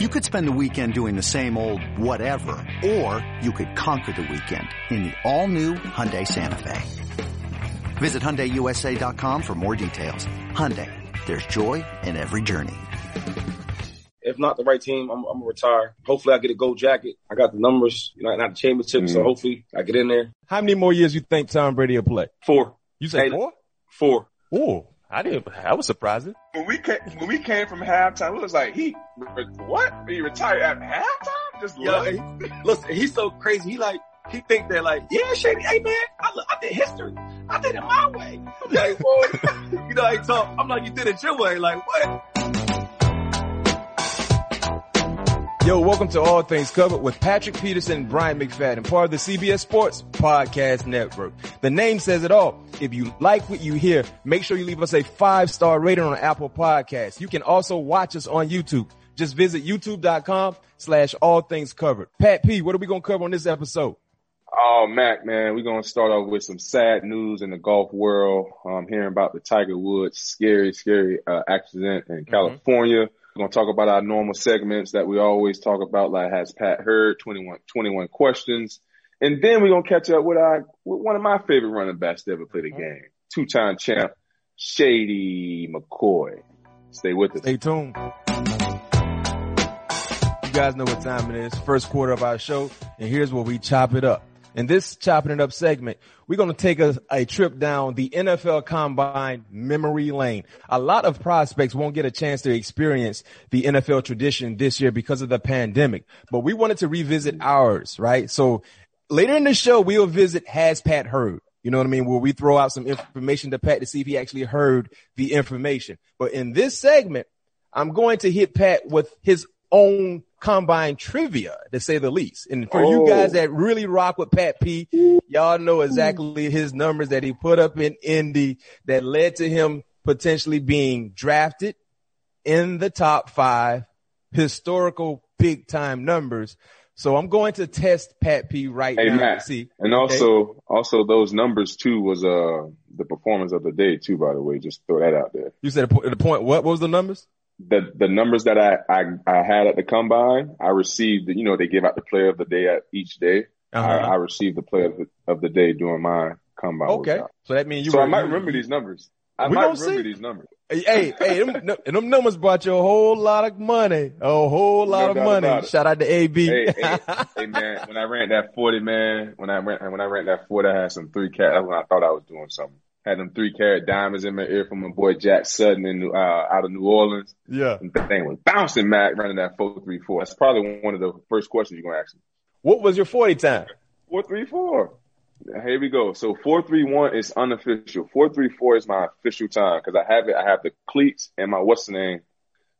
You could spend the weekend doing the same old whatever, or you could conquer the weekend in the all-new Hyundai Santa Fe. Visit HyundaiUSA.com for more details. Hyundai, there's joy in every journey. If not the right team, I'm, I'm gonna retire. Hopefully, I get a gold jacket. I got the numbers, you know, not the championship, so mm-hmm. hopefully I get in there. How many more years you think Tom Brady will play? Four, You say Hey, four? four. Oh, I didn't. That was surprising. when we came when we came from halftime, it was like he what? He retired at halftime? Just Yo, left? he- listen, he's so crazy. He like he think that like, yeah, Shady, hey man, I, I did history. I did it my way. I'm like, you know, I talk. I'm like, you did it your way. Like what? Yo, welcome to All Things Covered with Patrick Peterson and Brian McFadden, part of the CBS Sports Podcast Network. The name says it all. If you like what you hear, make sure you leave us a five star rating on Apple Podcasts. You can also watch us on YouTube. Just visit youtube.com slash all things covered. Pat P, what are we going to cover on this episode? Oh, Mac, man, we're gonna start off with some sad news in the golf world. I'm hearing about the Tiger Woods scary, scary uh, accident in California. We're gonna talk about our normal segments that we always talk about, like has Pat heard 21, 21 questions, and then we're gonna catch up with our with one of my favorite running backs to ever play the mm-hmm. game, two-time champ Shady McCoy. Stay with us. Stay tuned. You guys know what time it is. First quarter of our show. And here's where we chop it up. In this chopping it up segment, we're going to take a, a trip down the NFL combine memory lane. A lot of prospects won't get a chance to experience the NFL tradition this year because of the pandemic, but we wanted to revisit ours, right? So later in the show, we'll visit Has Pat Heard? You know what I mean? Where we throw out some information to Pat to see if he actually heard the information. But in this segment, I'm going to hit Pat with his own combine trivia, to say the least. And for you Oh. guys that really rock with Pat P, y'all know exactly his numbers that he put up in Indy that led to him potentially being drafted in the top five, historical big time numbers. So I'm going to test Pat P right Hey now Matt, to see. and also also those numbers too was uh the performance of the day too. By the way, just throw that out there. You said the the point. What, what was the numbers? The the numbers that I I, I had at the combine, I received. You know, they give out the player of the day at each day. Uh-huh. I, I received the player of the, of the day during my combine. Okay, workout. so that means you. so were, I might remember these numbers. I We might gonna remember see. these numbers. Hey, hey, hey, them, and them numbers brought you a whole lot of money, a whole lot No of money. Shout out to AB. hey, hey, hey, man, when I ran that forty, man, when I ran when I ran that forty, I had some three cat. That's when I thought I was doing something. Had them three carat diamonds in my ear from my boy Jack Sutton in uh, out of New Orleans. yeah. And the thing was bouncing, Mac, running that four three four. That's probably one of the first questions you're gonna ask me. What was your forty time? Four three four. Here we go. So four three one is unofficial. Four three four is my official time because I have it. I have the cleats and my what's the name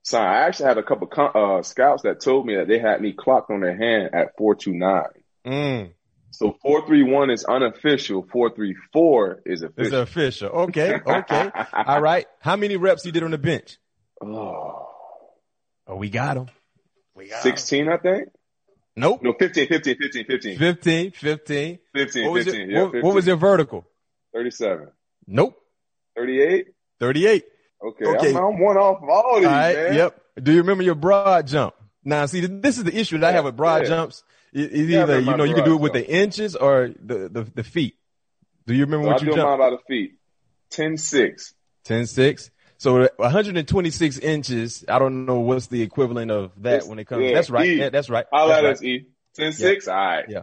sign. I actually had a couple uh, scouts that told me that they had me clocked on their hand at four two nine. Mm, So four three one is unofficial. Four three four is official. it's official. official. Okay, okay. All right. How many reps you did on the bench? oh, Oh, we got him. We got 'em. 16, I think. Nope. No, 15, 15, 15, 15, 15, 15. 15, What 15. your, yeah, what, what was your vertical? 37, Nope. 38. 38. Okay, Okay. I'm, I'm one off of all these, All right. man. Yep. Do you remember your broad jump? Now, see, this is the issue that I have with broad Yeah. jumps. It- It's Yeah, either, you know, you can do it with the inches or the, the, the feet. Do you remember So I what you do mine jumped? by the feet. 10, 6. 10, 6. So 126 inches. I don't know what's the equivalent of that It's- when it comes. yeah, that's right. E. Yeah, that's right. I'll That's let right. us E. 10, 6. All right. Yeah.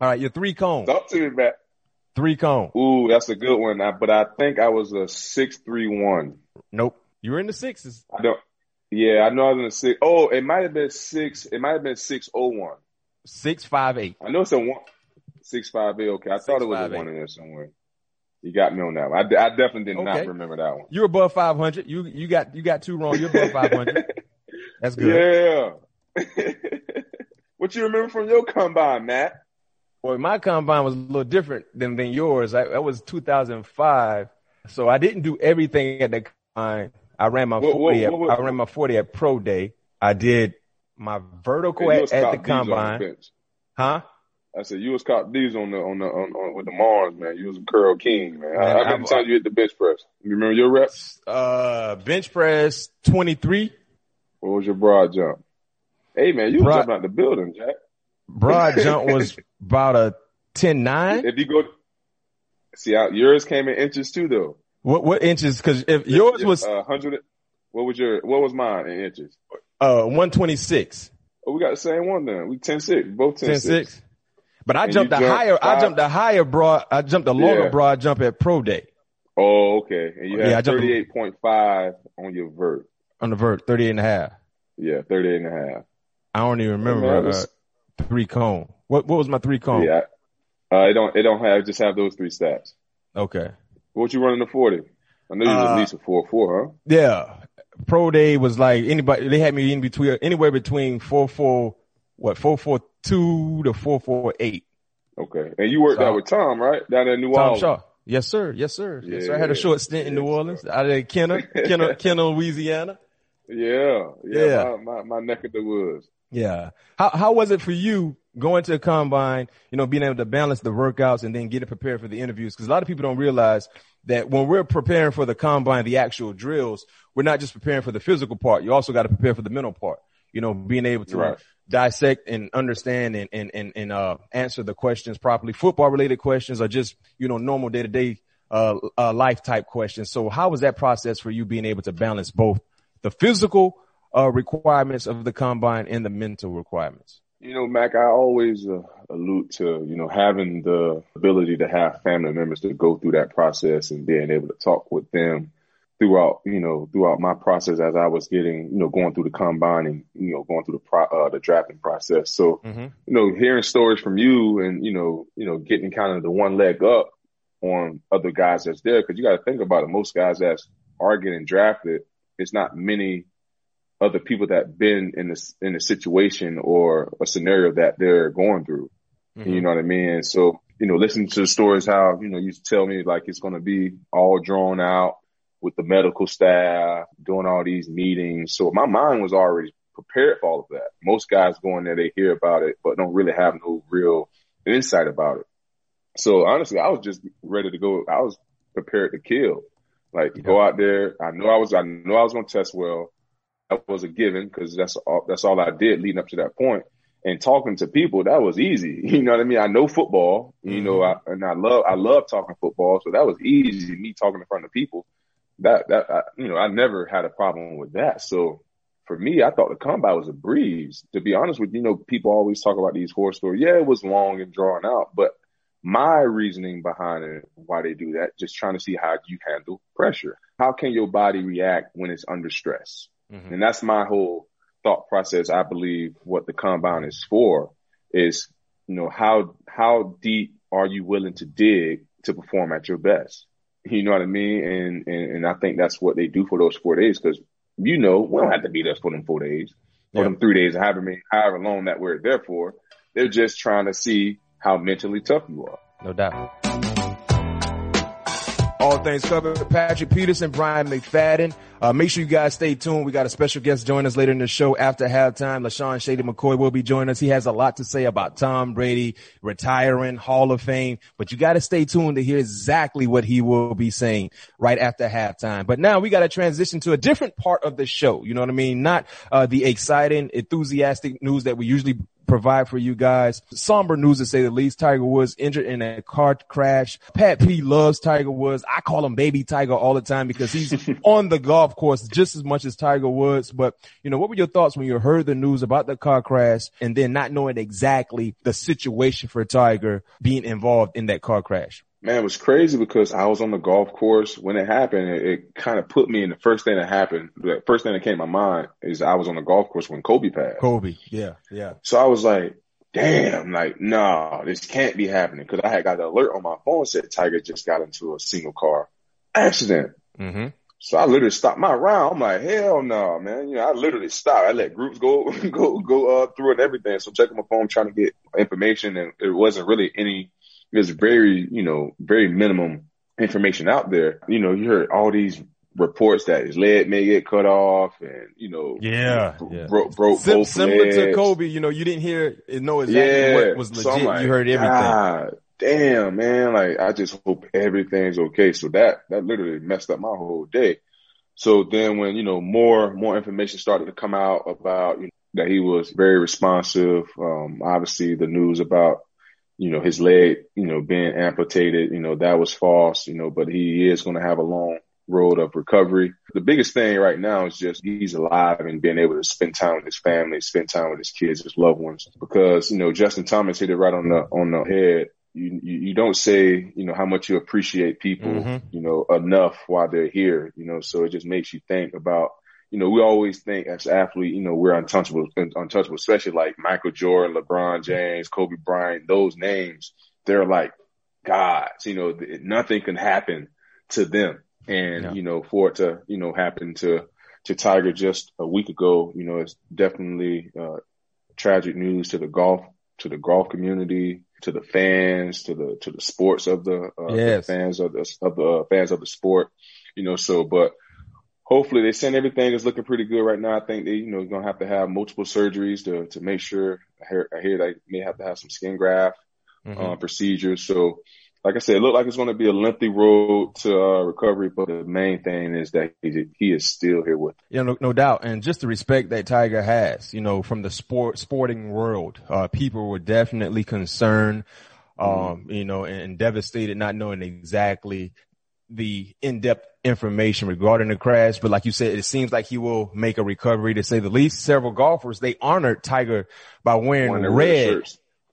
All right. Your three cone. Talk to me, Matt. Three cone. Ooh, that's a good one. I, but I think I was a 6'3", Nope. You were in the sixes. I don't. Yeah, I know I was in the six. Oh, it might have been six. It might have been six oh one. Six, five, eight. I know it's a one. Six five eight. Okay, I thought it was a 6'5'8". one in there somewhere. You got me on that one. I, I definitely did Okay. not remember that one. You're above 500. You, you got, you got two wrong. You're above 500. That's good. Yeah. what you remember from your combine, Matt? Well, my combine was a little different than, than yours. I, that was 2005. So I didn't do everything at the combine. I ran my What- 40 what- at, what- I ran my 40 at pro day. I did my vertical you at, at the combine. Huh? I said you was caught these on the on the on, on with the Mars, man. You was a curl king, man. Man, I, I I'm- you hit the bench press. You remember your reps? Uh, bench press 23. What was your broad jump? Hey man, you were jumping out the building, Jack. Broad jump was about a 10-9. If you go, see out yours came in inches too, though. What what inches? Because if yours was uh, hundred, what was your what was mine in inches? Uh, one twenty six. Oh, we got the same one then. We ten six, both ten, 10 six. 6. But I jumped a higher. Five. I jumped a higher broad. I jumped a longer yeah. broad jump at pro day. Oh, okay. And you had yeah, thirty eight point five on your vert. On the vert, 38 and a half. Yeah, 38 and a half. I don't even remember was, uh, three cone. What what was my three cone? Yeah, uh, it don't it don't have just have those three stats. Okay. What you running the forty? I know you was uh, at least a four four, huh? Yeah. Pro day was like anybody. They had me in between anywhere between four four what four four two to four four eight. Okay, and you worked so, out with Tom, right? Down in New Orleans? Tom Orleans. Shaw. Yes, sir. Yes, sir. Yeah, yes, sir. I had a short stint in New Orleans, out of Kenner, Kenner, Kenner, Louisiana. Yeah, yeah, yeah. My, my, my neck of the woods. Yeah. How how was it for you going to a combine, you know, being able to balance the workouts and then getting prepared for the interviews? Because a lot of people don't realize that when we're preparing for the combine, the actual drills, we're not just preparing for the physical part. You also got to prepare for the mental part. You know, being able to right. dissect and understand and and and, and uh, answer the questions properly. Football related questions are just you know normal day to day uh, life type questions. So how was that process for you being able to balance both the physical uh, requirements of the combine and the mental requirements? You know, Mac, I always uh, allude to, you know, having the ability to have family members to go through that process and being able to talk with them throughout, you know, throughout my process as I was getting, you know, going through the combine and, you know, going through the pro, uh, the drafting process. So, mm-hmm. you know, hearing stories from you and, you know, you know, getting kind of the one leg up on other guys that's there. Cause you got to think about it. Most guys that are getting drafted, it's not many other people that been in this in a situation or a scenario that they're going through. Mm-hmm. You know what I mean? so, you know, listening to the stories how, you know, you tell me like it's gonna be all drawn out with the medical staff, doing all these meetings. So my mind was already prepared for all of that. Most guys go in there, they hear about it, but don't really have no real insight about it. So honestly, I was just ready to go. I was prepared to kill. Like yeah. go out there. I know I was, I know I was going to test well that was a given because that's all, that's all I did leading up to that point. And talking to people, that was easy. You know what I mean? I know football, you mm-hmm. know, I, and I love, I love talking football. So that was easy. Me talking in front of people that, that, I, you know, I never had a problem with that. So for me, I thought the combine was a breeze. To be honest with you, you know, people always talk about these horror stories. Yeah, it was long and drawn out, but my reasoning behind it, why they do that, just trying to see how you handle pressure. How can your body react when it's under stress? Mm-hmm. And that's my whole thought process. I believe what the combine is for is, you know, how, how deep are you willing to dig to perform at your best? You know what I mean? And, and, and I think that's what they do for those four days. Cause you know, we don't have to be there for them four days for them three days, however many, however long that we're there for. They're just trying to see how mentally tough you are. No doubt. All things covered. Patrick Peterson, Brian McFadden. Uh, make sure you guys stay tuned. We got a special guest join us later in the show after halftime. LeSean Shady McCoy will be joining us. He has a lot to say about Tom Brady retiring Hall of Fame, but you got to stay tuned to hear exactly what he will be saying right after halftime. But now we got to transition to a different part of the show. You know what I mean? Not, uh, the exciting, enthusiastic news that we usually provide for you guys. Somber news to say the least. Tiger Woods injured in a car crash. Pat P loves Tiger Woods. I call him baby Tiger all the time because he's on the golf course just as much as Tiger Woods. But you know, what were your thoughts when you heard the news about the car crash and then not knowing exactly the situation for Tiger being involved in that car crash? Man, it was crazy because I was on the golf course when it happened. It, it kind of put me in the first thing that happened. The first thing that came to my mind is I was on the golf course when Kobe passed. Kobe, yeah, yeah. So I was like, damn, like, no, this can't be happening because I had got an alert on my phone said Tiger just got into a single car accident. Mm-hmm. So I literally stopped my round. I'm like, hell no, man. You know, I literally stopped. I let groups go, go, go, uh, through and everything. So checking my phone, trying to get information and it wasn't really any there's very, you know, very minimum information out there. You know, you heard all these reports that his leg may get cut off and, you know, yeah, yeah. broke, broke Sim- both Similar legs. to Kobe, you know, you didn't hear, know exactly yeah. what was legit. So like, you heard everything. God, damn, man. Like, I just hope everything's okay. So that, that literally messed up my whole day. So then when, you know, more, more information started to come out about, you know, that he was very responsive. Um, obviously the news about, you know, his leg, you know, being amputated, you know, that was false, you know, but he is going to have a long road of recovery. The biggest thing right now is just he's alive and being able to spend time with his family, spend time with his kids, his loved ones. Because, you know, Justin Thomas hit it right on the on the head. You, you, you don't say, you know, how much you appreciate people, mm-hmm. you know, enough while they're here, you know, so it just makes you think about, you know, we always think as athletes, you know, we're untouchable, untouchable, especially like Michael Jordan, LeBron James, Kobe Bryant, those names, they're like gods, you know, nothing can happen to them. And, yeah. you know, for it to, you know, happen to, to Tiger just a week ago, you know, it's definitely, uh, tragic news to the golf, to the golf community, to the fans, to the, to the sports of the, uh, yes. the fans of the, of the uh, fans of the sport, you know, so, but, hopefully they send everything is looking pretty good right now. I think they, you know, going to have to have multiple surgeries to, to make sure I hear, I hear they may have to have some skin graft, mm-hmm. uh, procedures. So like I said, it looked like it's going to be a lengthy road to uh, recovery, but the main thing is that he, he is still here with. Yeah, no, no doubt, and just the respect that Tiger has, you know, from the sport sporting world, uh, people were definitely concerned, um, mm-hmm. you know, and, and devastated, not knowing exactly the in-depth information regarding the crash. But like you said, it seems like he will make a recovery to say the least. Several golfers they honored Tiger by wearing red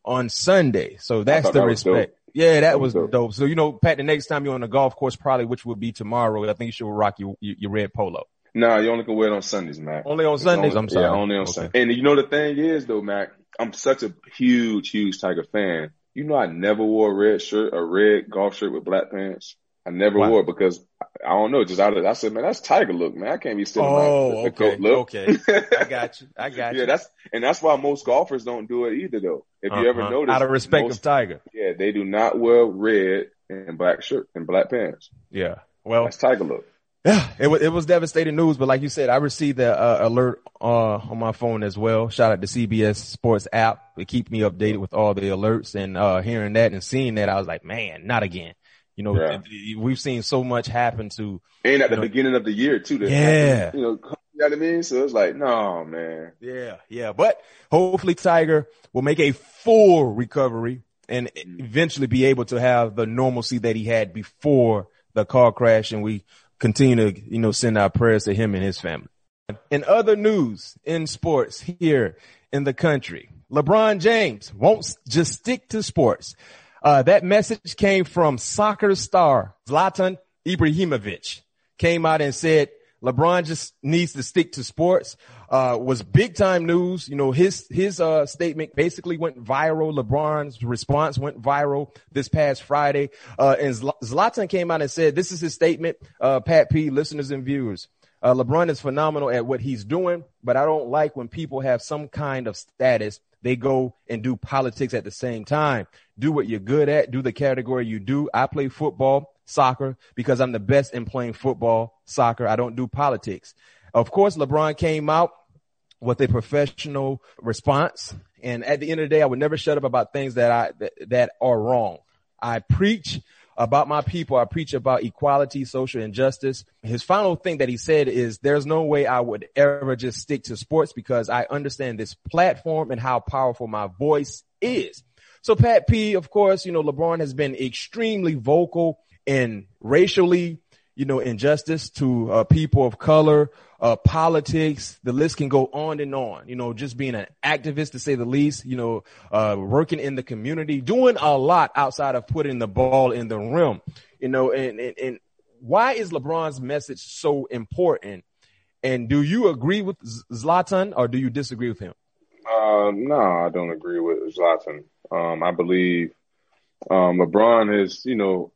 on Sunday, so that's the that respect. Yeah, that was dope. dope. So, you know, Pat, the next time you're on the golf course, probably which will be tomorrow, I think you should rock your, your, your red polo. No, nah, you only can wear it on Sundays, Mac. Only on Sundays? Only, I'm sorry. Yeah, only on okay. Sundays. And you know, the thing is though, Mac, I'm such a huge, huge Tiger fan. You know, I never wore a red shirt, a red golf shirt with black pants. I never wow. wore it because I don't know, just out of I said, man, that's Tiger look, man. I can't be sitting oh, my, okay, look. Okay, I got you. I got you. Yeah, that's and that's why most golfers don't do it either, though. If uh-huh. you ever uh-huh. notice, out of respect most, of Tiger, yeah, they do not wear red and black shirt and black pants. Yeah, well, that's Tiger look. Yeah, it was it was devastating news, but like you said, I received the uh, alert uh, on my phone as well. Shout out to CBS Sports app; it keep me updated with all the alerts. And uh, hearing that and seeing that, I was like, man, not again. You know, yeah. we've seen so much happen to. And at the know, beginning of the year too. yeah. You know, you know what I mean? So it's like, no, man. Yeah, yeah. But hopefully Tiger will make a full recovery and mm-hmm. eventually be able to have the normalcy that he had before the car crash. And we continue to, you know, send our prayers to him and his family. In other news in sports here in the country, LeBron James won't just stick to sports. Uh, that message came from soccer star Zlatan Ibrahimovic. Came out and said LeBron just needs to stick to sports. Uh, was big time news. You know, his, his, uh, statement basically went viral. LeBron's response went viral this past Friday. Uh, and Zlatan came out and said, this is his statement, uh, Pat P, listeners and viewers. Uh, LeBron is phenomenal at what he's doing, but I don't like when people have some kind of status they go and do politics at the same time. Do what you're good at. Do the category you do. I play football, soccer because I'm the best in playing football, soccer. I don't do politics. Of course, LeBron came out with a professional response. And at the end of the day, I would never shut up about things that I, that, that are wrong. I preach about my people. I preach about equality, social injustice. His final thing that he said is there's no way I would ever just stick to sports because I understand this platform and how powerful my voice is. So Pat P, of course, you know, LeBron has been extremely vocal in racially you know, injustice to uh, people of color, uh, politics. The list can go on and on. You know, just being an activist to say the least. You know, uh, working in the community, doing a lot outside of putting the ball in the rim. You know, and and, and why is LeBron's message so important? And do you agree with Zlatan or do you disagree with him? Uh, no, I don't agree with Zlatan. Um, I believe um, LeBron has, you know,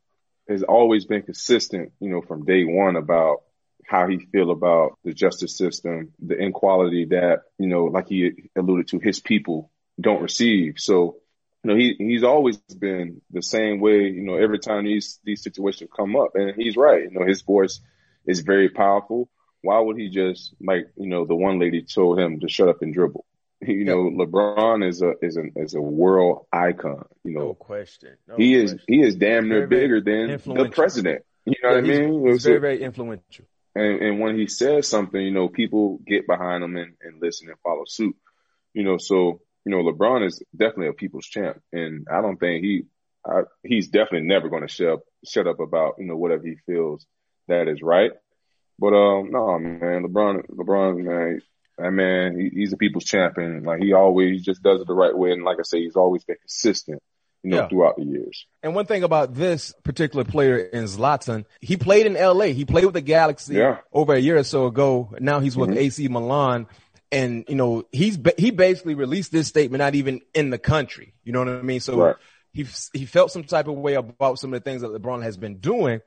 has always been consistent, you know, from day one about how he feel about the justice system, the inequality that, you know, like he alluded to, his people don't receive. So, you know, he, he's always been the same way, you know, every time these, these situations come up and he's right. You know, his voice is very powerful. Why would he just, like, you know, the one lady told him to shut up and dribble? You know, LeBron is a is an is a world icon. You know, no question. No he question. is he is damn near bigger than the president. You know yeah, what I mean? He's very very influential. And and when he says something, you know, people get behind him and, and listen and follow suit. You know, so you know, LeBron is definitely a people's champ, and I don't think he, I, he's definitely never going to shut shut up about you know whatever he feels that is right. But um, no, man, LeBron, LeBron, man, that man, he, he's a people's champion. Like he always just does it the right way, and like I say, he's always been consistent you know, yeah. throughout the years. And one thing about this particular player in Zlatan, he played in LA. He played with the Galaxy yeah. over a year or so ago. Now he's with mm-hmm. AC Milan. And, you know, he's, he basically released this statement not even in the country. You know what I mean? So right. he, he felt some type of way about some of the things that LeBron has been doing.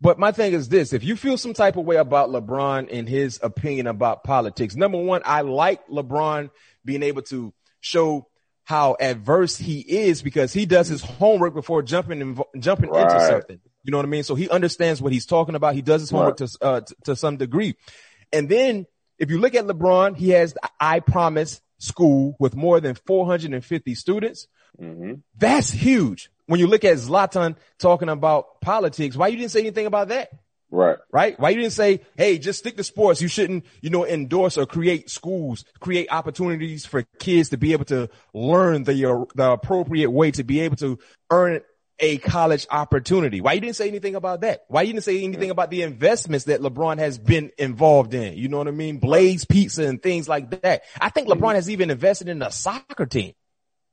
But my thing is this, if you feel some type of way about LeBron and his opinion about politics, number one, I like LeBron being able to show how adverse he is because he does his homework before jumping in, jumping right. into something. You know what I mean? So he understands what he's talking about. He does his homework right. to, uh, to, to some degree. And then if you look at LeBron, he has the I Promise school with more than 450 students. Mm-hmm. That's huge. When you look at Zlatan talking about politics, why you didn't say anything about that? Right. Right. Why you didn't say, Hey, just stick to sports. You shouldn't, you know, endorse or create schools, create opportunities for kids to be able to learn the, uh, the appropriate way to be able to earn a college opportunity. Why you didn't say anything about that? Why you didn't say anything about the investments that LeBron has been involved in? You know what I mean? Blaze Pizza and things like that. I think LeBron has even invested in a soccer team.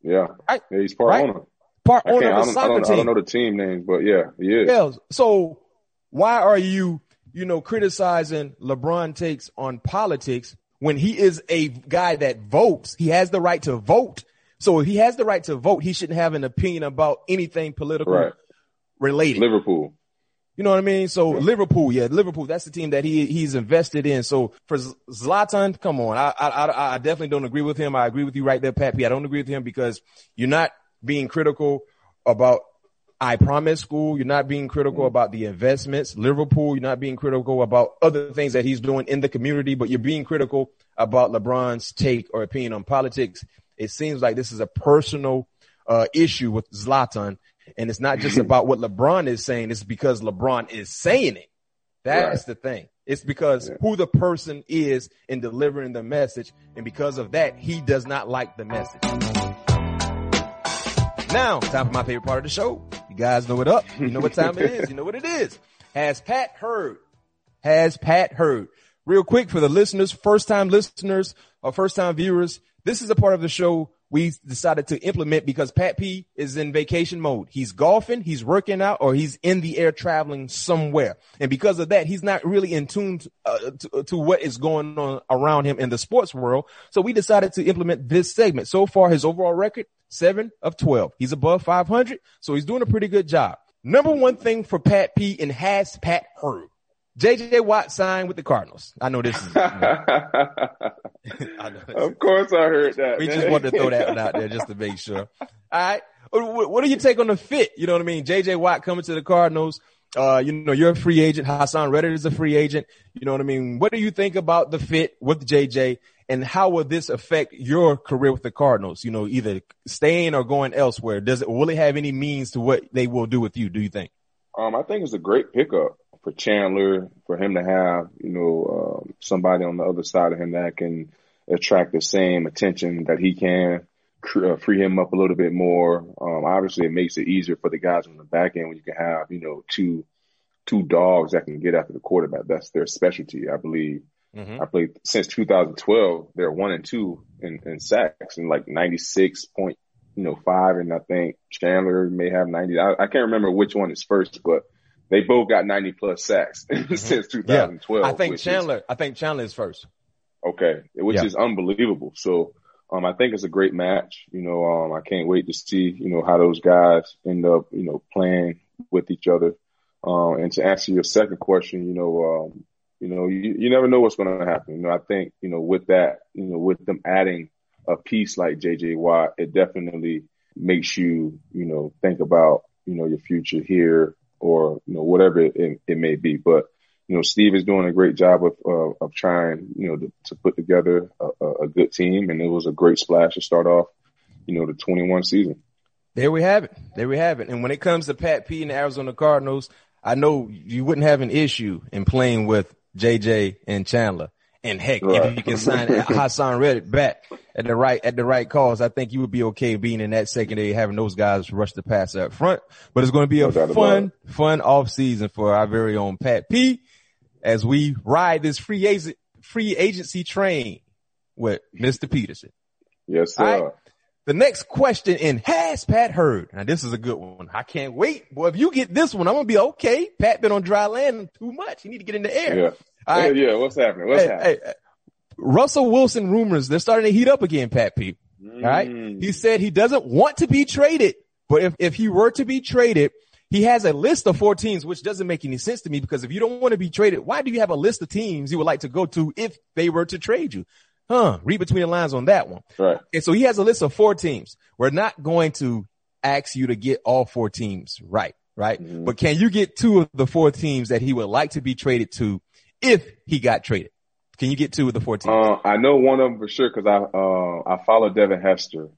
Yeah. Right? yeah he's part right? owner. Part owner of the soccer team. I don't know the team names, but yeah, he is. Yeah. So why are you, you know, criticizing LeBron takes on politics when he is a guy that votes? He has the right to vote. So if he has the right to vote, he shouldn't have an opinion about anything political right. related. Liverpool. You know what I mean? So yeah. Liverpool, yeah, Liverpool, that's the team that he, he's invested in. So for Zlatan, come on. I, I, I definitely don't agree with him. I agree with you right there, Pat I don't agree with him because you're not being critical about I promise school. You're not being critical mm-hmm. about the investments. Liverpool, you're not being critical about other things that he's doing in the community, but you're being critical about LeBron's take or opinion on politics. It seems like this is a personal uh, issue with Zlatan. And it's not just about what LeBron is saying. It's because LeBron is saying it. That's right. the thing. It's because yeah. who the person is in delivering the message. And because of that, he does not like the message. Now, time for my favorite part of the show. You guys know what up. You know what time it is. You know what it is. Has Pat heard? Has Pat heard? Real quick for the listeners, first time listeners or first time viewers, this is a part of the show we decided to implement because Pat P is in vacation mode. He's golfing, he's working out, or he's in the air traveling somewhere. And because of that, he's not really in tune uh, to, to, what is going on around him in the sports world. So we decided to implement this segment. So far, his overall record, seven of 12. He's above 500. So he's doing a pretty good job. Number one thing for Pat P and has Pat heard. JJ Watt signed with the Cardinals. I know this is. You know, of course, I heard that. We just wanted to throw that one out there just to make sure. All right. What do you take on the fit? You know what I mean? JJ Watt coming to the Cardinals. Uh, you know, you're a free agent. Haason Reddick is a free agent. You know what I mean? What do you think about the fit with JJ and how will this affect your career with the Cardinals? You know, either staying or going elsewhere. Does it, will it have any means to what they will do with you? Do you think? Um, I think it's a great pickup for Chandler, for him to have, you know, um, somebody on the other side of him that can attract the same attention that he can, uh, free him up a little bit more. Um, obviously it makes it easier for the guys on the back end when you can have, you know, two, two dogs that can get after the quarterback. That's their specialty, I believe. Mm-hmm. I played since 2012. They're one and two in, in sacks and like 96 point, you know, five. And I think Chandler may have 90. I, I can't remember which one is first, but they both got 90 plus sacks mm-hmm. since 2012. Yeah. I think Chandler, is, I think Chandler is first. Okay. Which yeah. is unbelievable. So, um, I think it's a great match. You know, um, I can't wait to see, you know, how those guys end up, you know, playing with each other. Um, and to answer your second question, you know, um, you know, you, you never know what's going to happen. You know, I think, you know, with that, you know, with them adding a piece like JJ Watt, it definitely makes you, you know, think about, you know, your future here or you know whatever it, it may be. But you know, Steve is doing a great job of uh, of trying you know to, to put together a, a, good team, and it was a great splash to start off you know the 21 season. There we have it. There we have it. And when it comes to Pat P and the Arizona Cardinals, I know you wouldn't have an issue in playing with JJ and Chandler. And heck, Right. if you can sign Haason Reddick back at the right at the right cause, I think you would be okay being in that secondary, having those guys rush the pass up front. But it's going to be a No fun, fun off season for our very own Pat P as we ride this free agent free agency train with Mr. Peterson. Yes, sir. Right. The next question in has Pat heard? Now this is a good one. I can't wait. Boy, if you get this one, I'm gonna be okay. Pat been on dry land too much. He need to get in the air. Yeah. All right. yeah. What's happening? What's Hey, happening? hey, Russell Wilson rumors, they're starting to heat up again, Pat P. All right. Mm. He said he doesn't want to be traded, but if, if he were to be traded, he has a list of four teams, which doesn't make any sense to me because if you don't want to be traded, why do you have a list of teams you would like to go to if they were to trade you? Huh? Read between the lines on that one. Right. And so he has a list of four teams. We're not going to ask you to get all four teams right, right? Mhm. But can you get two of the four teams that he would like to be traded to if he got traded? Can you get two of the four teams? Uh, I know one of them for sure because I uh, I follow Devin Hester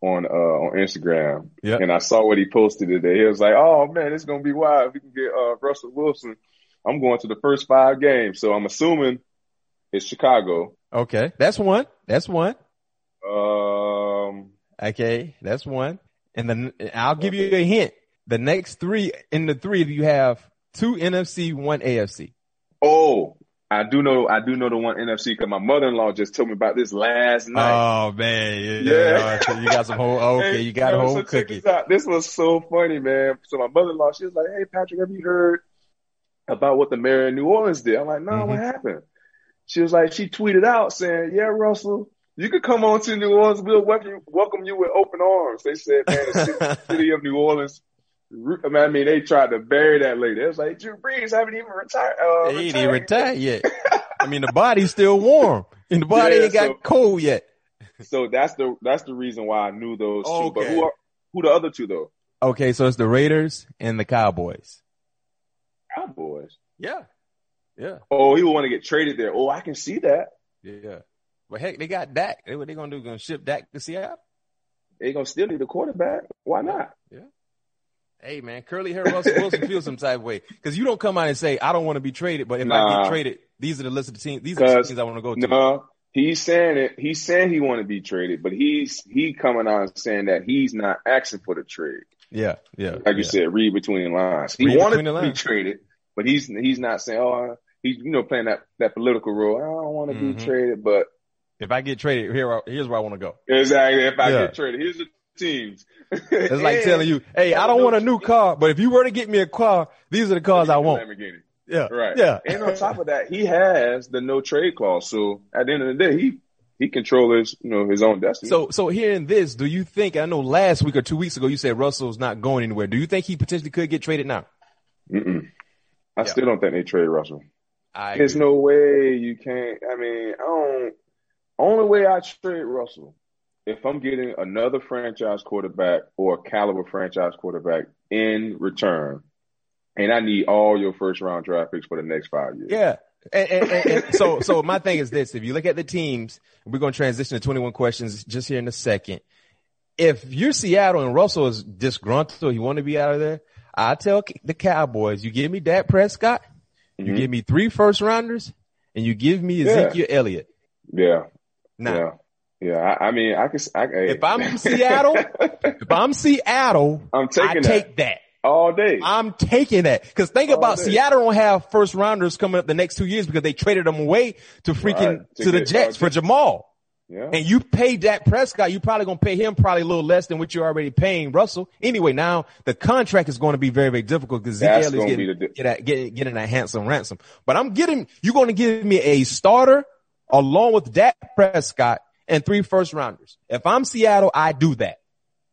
on uh, on Instagram, Yep. and I saw what he posted today. He was like, "Oh man, it's gonna be wild if we can get uh, Russell Wilson." I'm going to the first five games, so I'm assuming it's Chicago. Okay. That's one. That's one. Um, Okay. That's one. And then I'll give you a hint. The next three in the three of you have two NFC, one AFC. oh, I do know, I do know the one NFC because my mother-in-law just told me about this last night. Oh man. Yeah. Yeah. okay, You got some whole, okay. Hey, You got a whole so cookie. This, was so funny, man. So my mother-in-law, she was like, "Hey, Patrick, have you heard about what the mayor of New Orleans did?" I'm like, "No, what Mhm. happened?" She was like, she tweeted out saying, "Yeah, Russell, you could come on to New Orleans. We'll welcome you, welcome you with open arms." They said, "Man, the city, city of New Orleans." I mean, they tried to bury that lady. It was like Drew Brees haven't even retired. Uh, He ain't even retired yet. I mean, the body's still warm and the body Yeah, ain't got so- cold yet. So that's the that's the reason why I knew those two. But who are who the other two though? Okay. So it's the Raiders and the Cowboys. Cowboys. Yeah. Yeah. Oh, he would want to get traded there. Oh, I can see that. Yeah. But heck, they got Dak. They, what they gonna do? Gonna ship Dak to Seattle? They gonna still need a quarterback. Why not? Yeah. Hey man, curly hair Russell Wilson feels some type of way because you don't come out and say I don't want to be traded, but if I get traded, these are the list of the teams. These are the teams I want to go to. No, he's saying it. He's saying he want to be traded, but he's he coming out and saying that he's not asking for the trade. Yeah, yeah. Like yeah. you said, read between the lines. He Read wanted to be traded, but he's he's not saying, oh, he's you know playing that that political role. I don't want to Mhm. be traded, but If I get traded, here, here's where I want to go. exactly if I Yeah. get traded, here's the teams. It's like telling you, hey, I don't want a new car, but if you were to get me a car, these are the cars I want. Lamborghini. Yeah, Right. Yeah, And on top of that, he has the no trade clause. So at the end of the day, he he controls you know his own destiny. So, so hearing this, do you think? I know last week or two weeks ago you said Russell's not going anywhere. Do you think he potentially could get traded now? Mm-mm. I Yeah. still don't think they trade Russell. I There's agree. no way you can't. I mean, I don't. Only way I trade Russell if I'm getting another franchise quarterback or a caliber franchise quarterback in return, and I need all your first round draft picks for the next five years. Yeah. And, and, and, and so, so my thing is this: if you look at the teams, we're going to transition to 21 questions just here in a second. If you're Seattle and Russell is disgruntled, he want to be out of there, I tell the Cowboys, you give me Dak Prescott, you Mhm. give me three first rounders, and you give me Yeah. Ezekiel Elliott. Yeah. Now, Yeah. Yeah. I, I mean, I can. I, hey. If I'm Seattle, if I'm Seattle, I'm taking I that. take that. all day. I'm taking that because think All about day. Seattle don't have first rounders coming up the next two years because they traded them away to freaking Right, to to the Jets for Jamal. Yeah. And you pay Dak Prescott, you probably gonna pay him probably a little less than what you're already paying Russell. Anyway, now the contract is going to be very, very difficult because Zeke is getting, di- get getting, getting a handsome ransom. But I'm getting, you're going to give me a starter along with Dak Prescott and three first rounders. If I'm Seattle, I do that.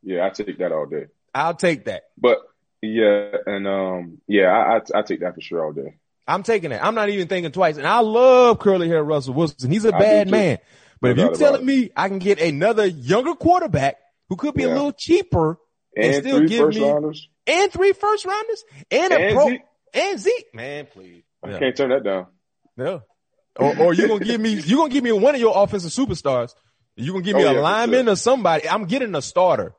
yeah. I take that all day. I'll take that. But yeah, and um, yeah, I, I I take that for sure all day. I'm taking it. I'm not even thinking twice. And I love curly hair Russell Wilson. He's a bad man. too. But if you're telling me I can get another younger quarterback who could be a little cheaper and, And still three give first me rounders. and three first rounders and a pro Zeke. and Zeke, man, please. I Yeah. can't turn that down. No. Or, or you gonna give me you're gonna give me one of your offensive superstars. You gonna give me Oh, a yeah, lineman sure. or somebody. I'm getting a starter.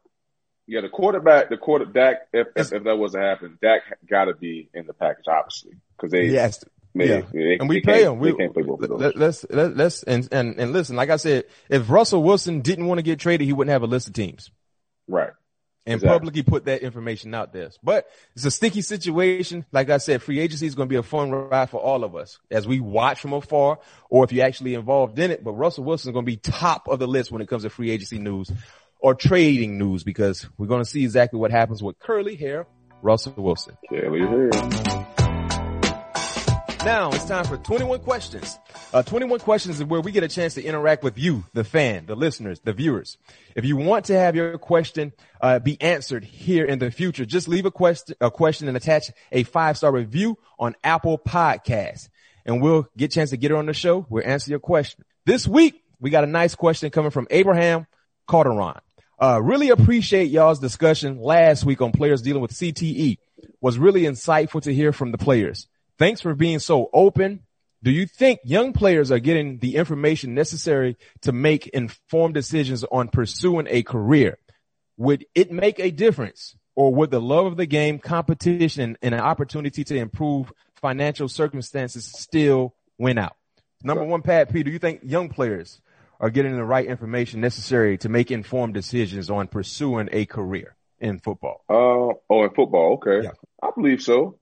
Yeah, the quarterback, the quarterback. If if, if that was to happen, Dak got to be in the package, obviously, because they Yes. Yeah, they, and we pay them. We can't play both of those. Let's let, let's and, and and listen. Like I said, if Russell Wilson didn't want to get traded, he wouldn't have a list of teams. Right. And exactly. publicly put that information out there. But it's a sticky situation. Like I said, free agency is going to be a fun ride for all of us as we watch from afar or if you're actually involved in it. But Russell Wilson is going to be top of the list when it comes to free agency news or trading news because we're going to see exactly what happens with curly hair Russell Wilson. Curly hair. Now it's time for 21 questions. Uh, 21 questions is where we get a chance to interact with you, the fan, the listeners, the viewers. If you want to have your question uh, be answered here in the future, just leave a question, a question and attach a five star review on Apple Podcasts, and we'll get a chance to get her on the show. We'll answer your question. This week we got a nice question coming from Abraham Calderon. Uh, really appreciate y'all's discussion last week on players dealing with CTE. Was really insightful to hear from the players. Thanks for being so open. Do you think young players are getting the information necessary to make informed decisions on pursuing a career? Would it make a difference or would the love of the game, competition and an opportunity to improve financial circumstances still win out? Number one, Pat P, do you think young players are getting the right information necessary to make informed decisions on pursuing a career in football? Uh, oh, in football. Okay. Yeah. I believe so.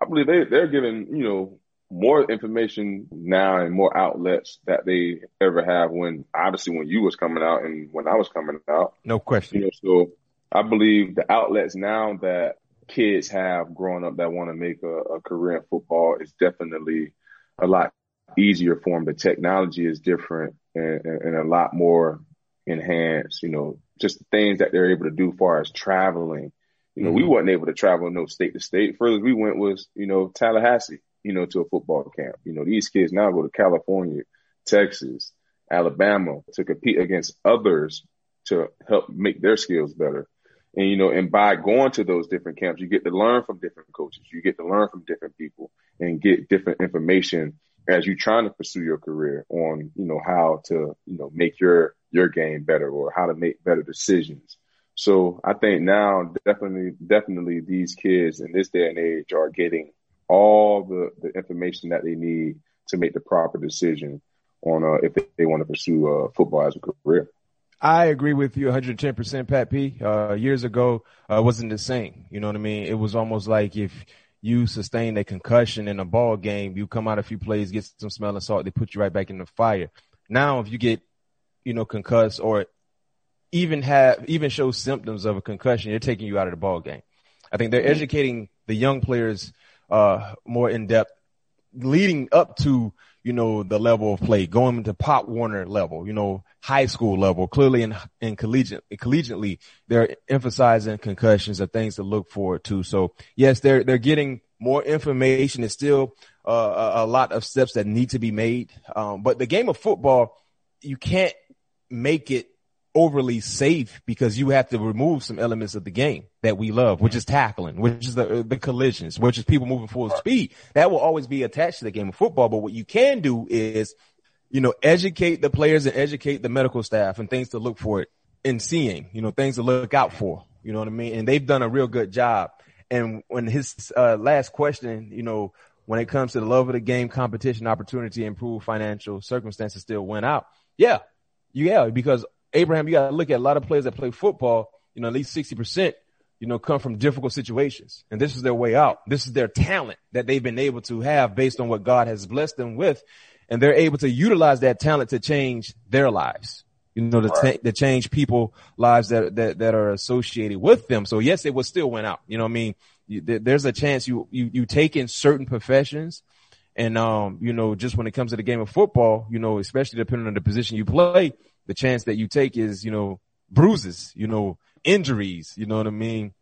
I believe they they're giving you know more information now and more outlets that they ever have when obviously when you was coming out and when I was coming out. No question. You know, so I believe the outlets now that kids have growing up that want to make a, a career in football is definitely a lot easier for them. The technology is different and, and, and a lot more enhanced. You know, just things that they're able to do as far as traveling you know, mm-hmm. we wasn't able to travel no state to state. Furthest we went was, you know, Tallahassee, you know, to a football camp. You know, these kids now go to California, Texas, Alabama to compete against others to help make their skills better. And, you know, and by going to those different camps, you get to learn from different coaches. You get to learn from different people and get different information as you're trying to pursue your career on, you know, how to, you know, make your, your game better or how to make better decisions so I think now definitely, definitely these kids in this day and age are getting all the, the information that they need to make the proper decision on uh, if they, they want to pursue uh, football as a career. I agree with you 110%, Pat P. Uh, years ago, uh, wasn't the same. You know what I mean? It was almost like if you sustain a concussion in a ball game, you come out a few plays, get some smelling salt, they put you right back in the fire. Now, if you get, you know, concussed or even have even show symptoms of a concussion, they're taking you out of the ball game. I think they're mm-hmm. educating the young players uh, more in depth, leading up to you know the level of play, going to Pop Warner level, you know high school level. Clearly in in collegiate collegiately, they're emphasizing concussions and things to look forward to. So yes, they're they're getting more information. It's still uh, a, a, lot of steps that need to be made, um, but the game of football, you can't make it overly safe because you have to remove some elements of the game that we love, which is tackling, which is the, the collisions, which is people moving full speed. That will always be attached to the game of football. But what you can do is, you know, educate the players and educate the medical staff and things to look for it in seeing, you know, things to look out for. You know what I mean? And they've done a real good job. And when his uh, last question, you know, when it comes to the love of the game, competition, opportunity, improve financial circumstances still went out. Yeah. Yeah, because Abraham, you got to look at a lot of players that play football, you know, at least 60%, you know, come from difficult situations. And this is their way out. This is their talent that they've been able to have based on what God has blessed them with. And they're able to utilize that talent to change their lives, you know, to, right. to change people lives that, that, that are associated with them. So yes, it will still went out. You know what I mean? You, there's a chance you, you, you take in certain professions and, um, you know, just when it comes to the game of football, you know, especially depending on the position you play, the chance that you take is, you know, bruises, you know, injuries, you know what I mean?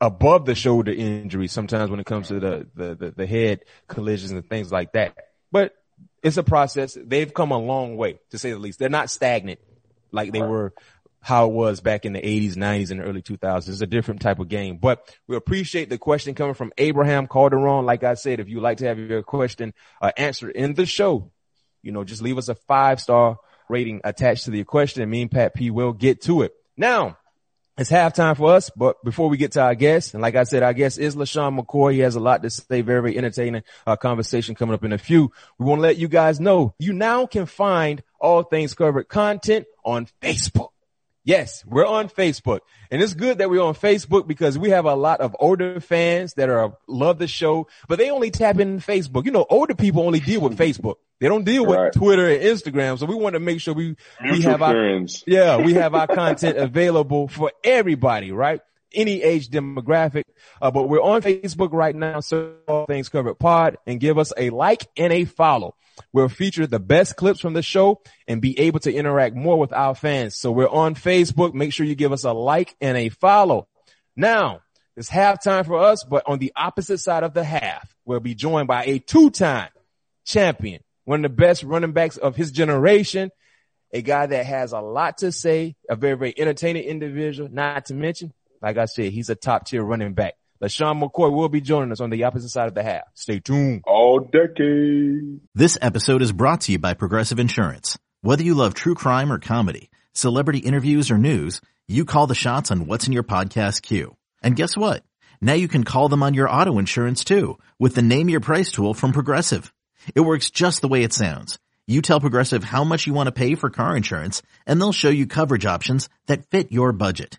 Above the shoulder injuries sometimes when it comes to the, the, the, the head collisions and things like that. But it's a process. They've come a long way to say the least. They're not stagnant like they were how it was back in the 80s, 90s, and early 2000s. It's a different type of game, but we appreciate the question coming from Abraham Calderon. Like I said, if you'd like to have your question uh, answered in the show, you know, just leave us a five star rating attached to the question and me and Pat P will get to it. Now, It's halftime for us, but before we get to our guest, and like I said, our guest is LeSean McCoy. He has a lot to say, very, very entertaining uh, conversation coming up in a few. We want to let you guys know you now can find all things covered content on Facebook. Yes, we're on Facebook. And it's good that we're on Facebook because we have a lot of older fans that are love the show, but they only tap in Facebook. You know, older people only deal with Facebook. They don't deal with Twitter and Instagram. So we want to make sure we, we have friends. our, yeah, we have our content available for everybody, right? Any age demographic. Uh, but we're on Facebook right now. So all things covered pod and give us a like and a follow. We'll feature the best clips from the show and be able to interact more with our fans. So we're on Facebook. Make sure you give us a like and a follow. Now it's halftime for us, but on the opposite side of the half, we'll be joined by a two-time champion, one of the best running backs of his generation, a guy that has a lot to say, a very, very entertaining individual, not to mention, like I said, he's a top tier running back. LeSean McCoy will be joining us on the opposite side of the half. Stay tuned. All decade. This episode is brought to you by Progressive Insurance. Whether you love true crime or comedy, celebrity interviews or news, you call the shots on what's in your podcast queue. And guess what? Now you can call them on your auto insurance too with the Name Your Price tool from Progressive. It works just the way it sounds. You tell Progressive how much you want to pay for car insurance and they'll show you coverage options that fit your budget.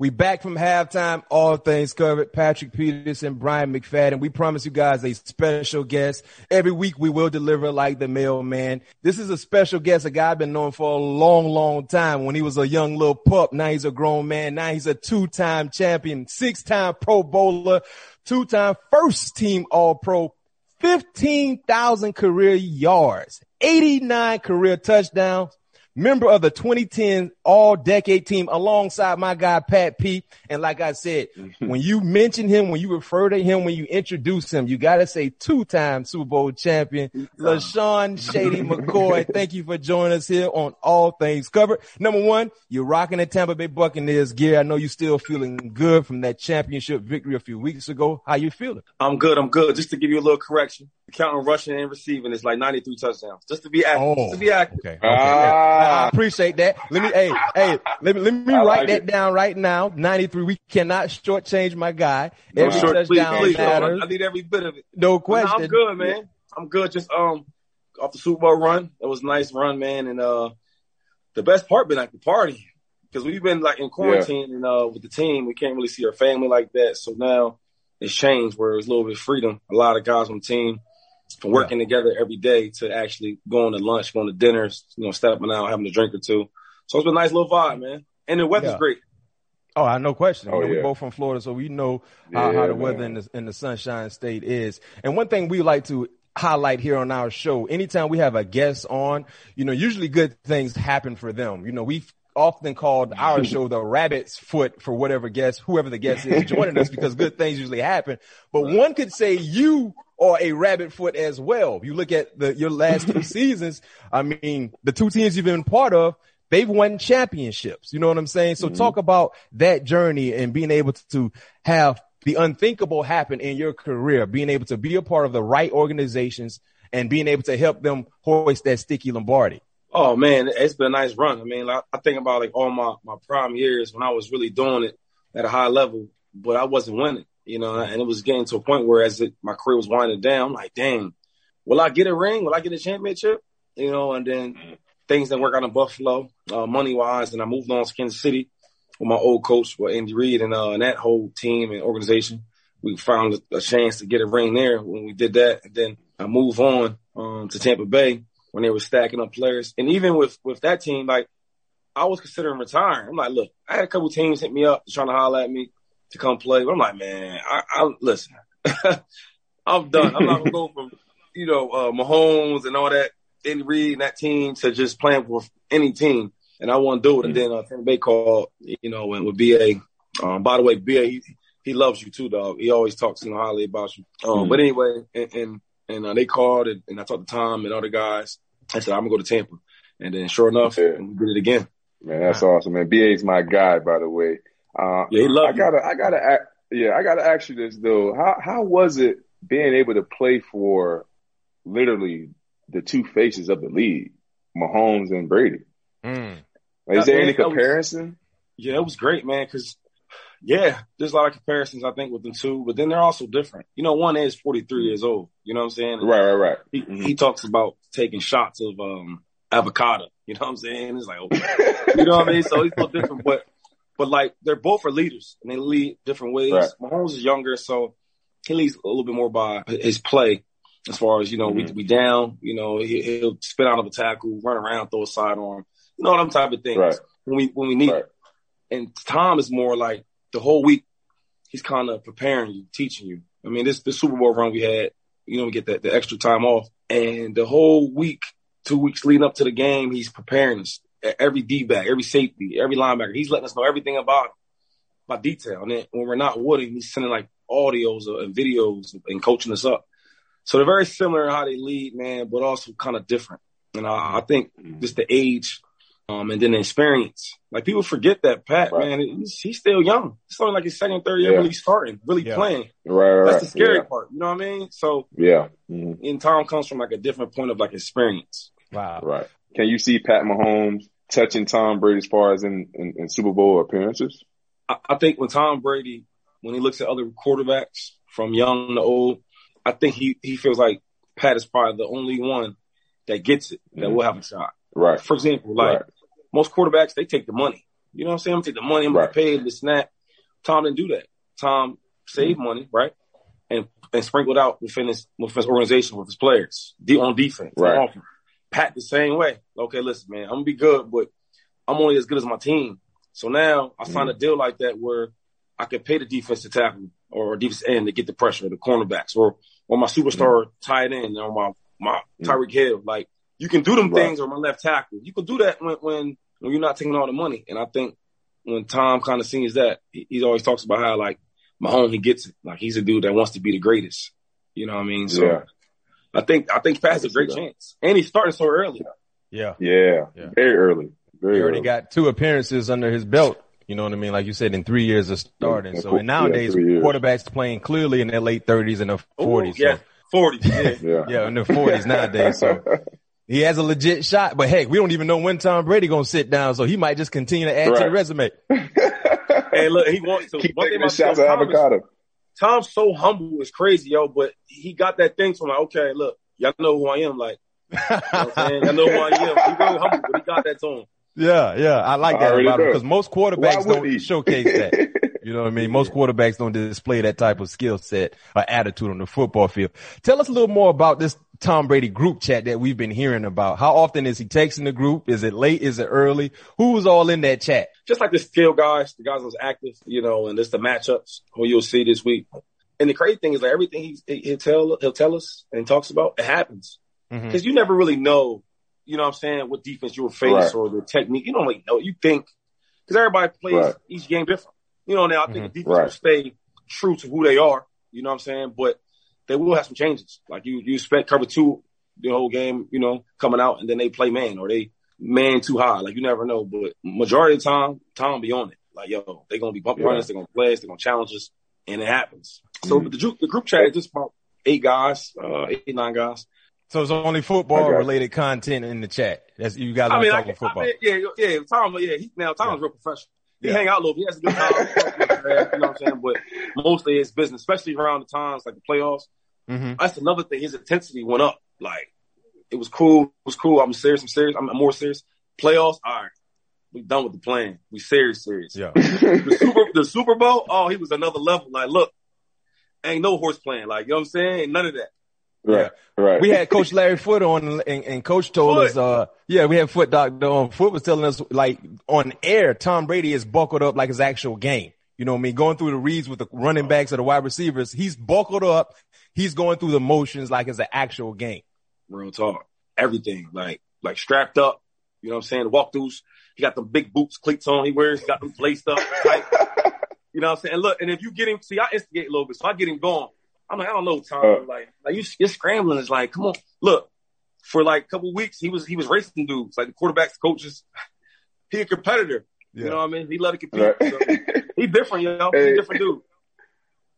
We back from halftime, all things covered. Patrick Peterson, Bryant McFadden. We promise you guys a special guest. Every week we will deliver like the mailman. This is a special guest, a guy I've been known for a long, long time. When he was a young little pup, now he's a grown man. Now he's a two-time champion, six-time pro bowler, two-time first team all pro, 15,000 career yards, 89 career touchdowns, member of the 2010 all decade team alongside my guy, Pat P. And like I said, mm-hmm. when you mention him, when you refer to him, when you introduce him, you got to say two time Super Bowl champion, LeSean Shady McCoy. Thank you for joining us here on all things covered. Number one, you're rocking the Tampa Bay Buccaneers gear. I know you're still feeling good from that championship victory a few weeks ago. How you feeling? I'm good. I'm good. Just to give you a little correction, counting rushing and receiving is like 93 touchdowns. Just to be accurate. Oh, just to be accurate. Okay. okay. Ah. I appreciate that. Let me, hey, hey, let me, let me I write like that it. down right now. 93. We cannot shortchange my guy. No, Every please, touchdown please, matters. I need every bit of it. No But no, question. I'm good, man. I'm good. Just um off the Super Bowl run. It was a nice run, man. And uh the best part been like the party. Because we've been like in quarantine and uh with the team, we can't really see our family like that. So now it's changed where it's a little bit of freedom. A lot of guys on the team from working together every day to actually going to lunch, going to dinners, you know, stepping out, having a drink or two. So it's been a nice little vibe, man. And the weather's Yeah. great. Oh, I no question. Oh, you know, we yeah. both from Florida, so we know how, how the weather in the, in the Sunshine State is. And one thing we like to highlight here on our show, anytime we have a guest on, you know, usually good things happen for them. You know, we've often called our show the rabbit's foot for whatever guest, whoever the guest is joining us because good things usually happen. But one could say you are a rabbit foot as well. You look at the, your last two seasons. I mean, the two teams you've been part of, they've won championships. You know what I'm saying? So mm-hmm. talk about that journey and being able to have the unthinkable happen in your career, being able to be a part of the right organizations and being able to help them hoist that sticky Lombardi. Oh man, it's been a nice run. I mean, like, I think about like all my, my prime years when I was really doing it at a high level, but I wasn't winning, you know, and it was getting to a point where as it, my career was winding down, I'm like, dang, will I get a ring? Will I get a championship? You know, and then things that work out in Buffalo, uh, money wise, and I moved on to Kansas City with my old coach, with Andy Reid and, uh, and that whole team and organization. We found a chance to get a ring there when we did that. And then I moved on, um, to Tampa Bay when they were stacking up players. And even with, with that team, like I was considering retiring. I'm like, look, I had a couple teams hit me up trying to holler at me to come play. But I'm like, man, I, I listen, I'm done. I'm not gonna go from you know uh, Mahomes and all that, Andy Reid and that team to just playing for any team, and I want to do it. And then uh, Tampa Bay called, you know, and with BA. Um, by the way, BA he, he loves you too, dog. He always talks you know highly about you. Um, mm But anyway, and and, and uh, they called and, and I talked to Tom and other guys. I said I'm gonna go to Tampa, and then sure enough, yeah. we did it again. Man, that's awesome, man. BA's my guy, by the way. Uh, yeah, he loves I gotta, I gotta, yeah, I gotta ask you this though. How how was it being able to play for literally the two faces of the league, Mahomes and Brady? Mm. Is there any comparison? Was, yeah, it was great, man. Because yeah, there's a lot of comparisons I think with the two, but then they're also different. You know, one is 43 years old. You know what I'm saying? Right, right, right. He, mm-hmm. he talks about taking shots of um avocado. You know what I'm saying? It's like, okay. you know what I mean? So he's a little different, but but like they're both are leaders and they lead different ways. Right. Mahomes is younger, so he leads a little bit more by his play as far as, you know, mm-hmm. we, we down, you know, he, will spin out of a tackle, run around, throw a sidearm, you know, them type of things right. when we, when we need right. And Tom is more like the whole week, he's kind of preparing you, teaching you. I mean, this, the Super Bowl run we had, you know, we get that, the extra time off and the whole week, two weeks leading up to the game, he's preparing us every D back, every safety, every linebacker. He's letting us know everything about by detail. And then when we're not wooding, he's sending like audios and videos and coaching us up. So they're very similar in how they lead, man, but also kind of different. And I, I think just the age, um, and then the experience. Like people forget that Pat, right. man, he's, he's, still young. It's only like his second, third year yeah. really starting, really yeah. playing. Right, right. That's the scary yeah. part. You know what I mean? So yeah, mm-hmm. and Tom comes from like a different point of like experience. Wow. Right. Can you see Pat Mahomes touching Tom Brady as far as in, in, in Super Bowl appearances? I, I, think when Tom Brady, when he looks at other quarterbacks from young to old, I think he, he feels like Pat is probably the only one that gets it, that mm-hmm. will have a shot. Right. For example, like right. most quarterbacks, they take the money. You know what I'm saying? I'm take the money, I'm right. gonna pay the snap. Tom didn't do that. Tom saved mm-hmm. money, right? And and sprinkled out within his within his organization with his players on defense. Right. Pat the same way. Okay, listen, man, I'm gonna be good, but I'm only as good as my team. So now I signed mm. a deal like that where I can pay the defensive tackle or defense end to get the pressure, of the cornerbacks, or or my superstar mm. tight end, or my my mm. Tyreek Hill. Like you can do them right. things, or my left tackle. You can do that when when when you're not taking all the money. And I think when Tom kind of sees that, he, he always talks about how like Mahomes, he gets it. Like he's a dude that wants to be the greatest. You know what I mean? So yeah. I think I think Pat's a great chance, and he's starting so early. Yeah, yeah, yeah. very early. Very he already early. got two appearances under his belt. You know what I mean? Like you said, in three years of starting. Yeah, so and nowadays, yeah, quarterbacks playing clearly in their late thirties and their forties. Yeah, forties. Yeah. yeah, yeah, in their forties nowadays. So he has a legit shot. But heck, we don't even know when Tom Brady gonna sit down, so he might just continue to add right. to the resume. hey, look, he wants to keep taking the shots of avocado. Tom's so humble, it's crazy, yo. But he got that thing from like, okay, look, y'all know who I am. Like, you know what I'm saying? Y'all know who I am. He really humble, but he got that to him. Yeah, yeah, I like that about him because most quarterbacks don't showcase that. You know what I mean? Most quarterbacks don't display that type of skill set or attitude on the football field. Tell us a little more about this Tom Brady group chat that we've been hearing about. How often is he texting the group? Is it late? Is it early? Who's all in that chat? Just like the skill guys, the guys that was active, you know, and it's the matchups who you'll see this week. And the crazy thing is like everything he, he'll tell, he'll tell us and talks about, it happens. Mm-hmm. Cause you never really know, you know what I'm saying, what defense you'll face right. or the technique. You don't really know. You think, cause everybody plays right. each game different. You know, now I think mm-hmm. the defense right. will stay true to who they are. You know what I'm saying? But they will have some changes. Like you, you expect cover two the whole game, you know, coming out and then they play man or they man too high. Like you never know. But majority of the time, Tom be on it. Like, yo, they're going to be bump yeah. runners. They're going to play us. They're going to challenge us. And it happens. So mm-hmm. the, the, group chat is just about eight guys, uh, eight, nine guys. So it's only football related content in the chat. That's you guys are I mean, talking I, football. I mean, yeah, yeah. Tom, yeah, he, now Tom's yeah. real professional. He yeah. hang out a little. He has a good time. you know what I'm saying? But mostly it's business, especially around the times like the playoffs. Mm-hmm. That's another thing. His intensity went up. Like it was cool. It was cool. I'm serious. I'm serious. I'm more serious. Playoffs. All right. We done with the plan. We serious, serious. Yeah. the Super the Super Bowl. Oh, he was another level. Like, look, ain't no horse playing. Like, you know what I'm saying? None of that. Right, yeah. right. We had Coach Larry Foote on, and, and Coach told Foote. us, uh, yeah, we had Foot Doctor on. Foote was telling us, like, on air, Tom Brady is buckled up like his actual game. You know what I mean? Going through the reads with the running backs or the wide receivers. He's buckled up. He's going through the motions like it's an actual game. Real talk. Everything. Like, like strapped up. You know what I'm saying? The walkthroughs. He got the big boots, cleats on. He wears, got them laced up. Tight. you know what I'm saying? And look, and if you get him, see, I instigate a little bit, so I get him going. I'm like, I don't know, Tom. Uh, like, like you, you're scrambling. It's like, come on, look. For like a couple weeks, he was he was racing dudes, like the quarterbacks, coaches. He a competitor. Yeah. You know what I mean? He let it compete. Right. So he different, you know. Hey, he different dude.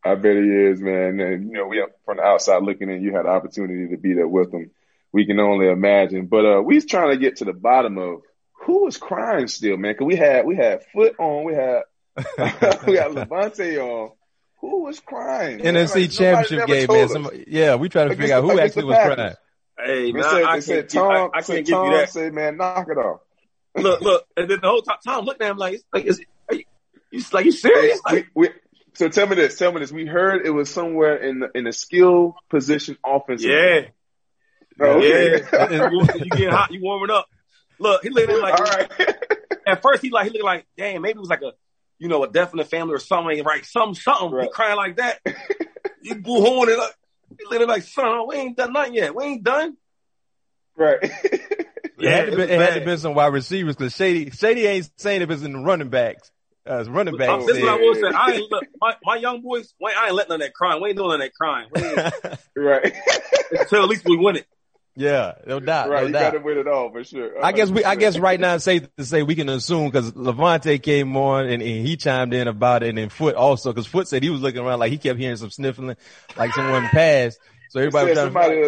I bet he is, man. And you know, we from the outside looking in, you had the opportunity to be there with him. We can only imagine. But uh we was trying to get to the bottom of who was crying still, man. Cause we had we had foot on, we had we got Lavonte on. Who was crying? NFC like, Championship game, man. Somebody, yeah, we try to figure out who actually was crying. Hey, man, said, I, I, said, Tom, I, I can't give Tom you that. Said, man, knock it off. look, look, and then the whole time, Tom looked at him like, like, is, are you, you like, you serious? Like, we, we, so tell me this, tell me this. We heard it was somewhere in the, in a skill position offense. Yeah. Oh, okay. Yeah. you getting hot, you warming up. Look, he looked like, all right. at first he like, he looked like, damn, maybe it was like a, you know, a death in the family or something, right? Something, something. Right. He crying like that. he boo it up. He looked like, son, we ain't done nothing yet. We ain't done. Right. yeah, it, had to, be, it had to be some wide receivers because Shady, Shady ain't saying if it's in the running backs. Uh, running backs. This is what I will say. I ain't look, my, my young boys. I ain't letting none of that crying. We ain't doing none of that crying. right. Until at least we win it. Yeah, no doubt. Right, no you doubt. got to win it all for sure. I guess we, I guess right now it's safe to say we can assume because Lavonte came on and, and, he chimed in about it, and then Foote also because Foote said he was looking around like he kept hearing some sniffling, like someone passed. So everybody was somebody,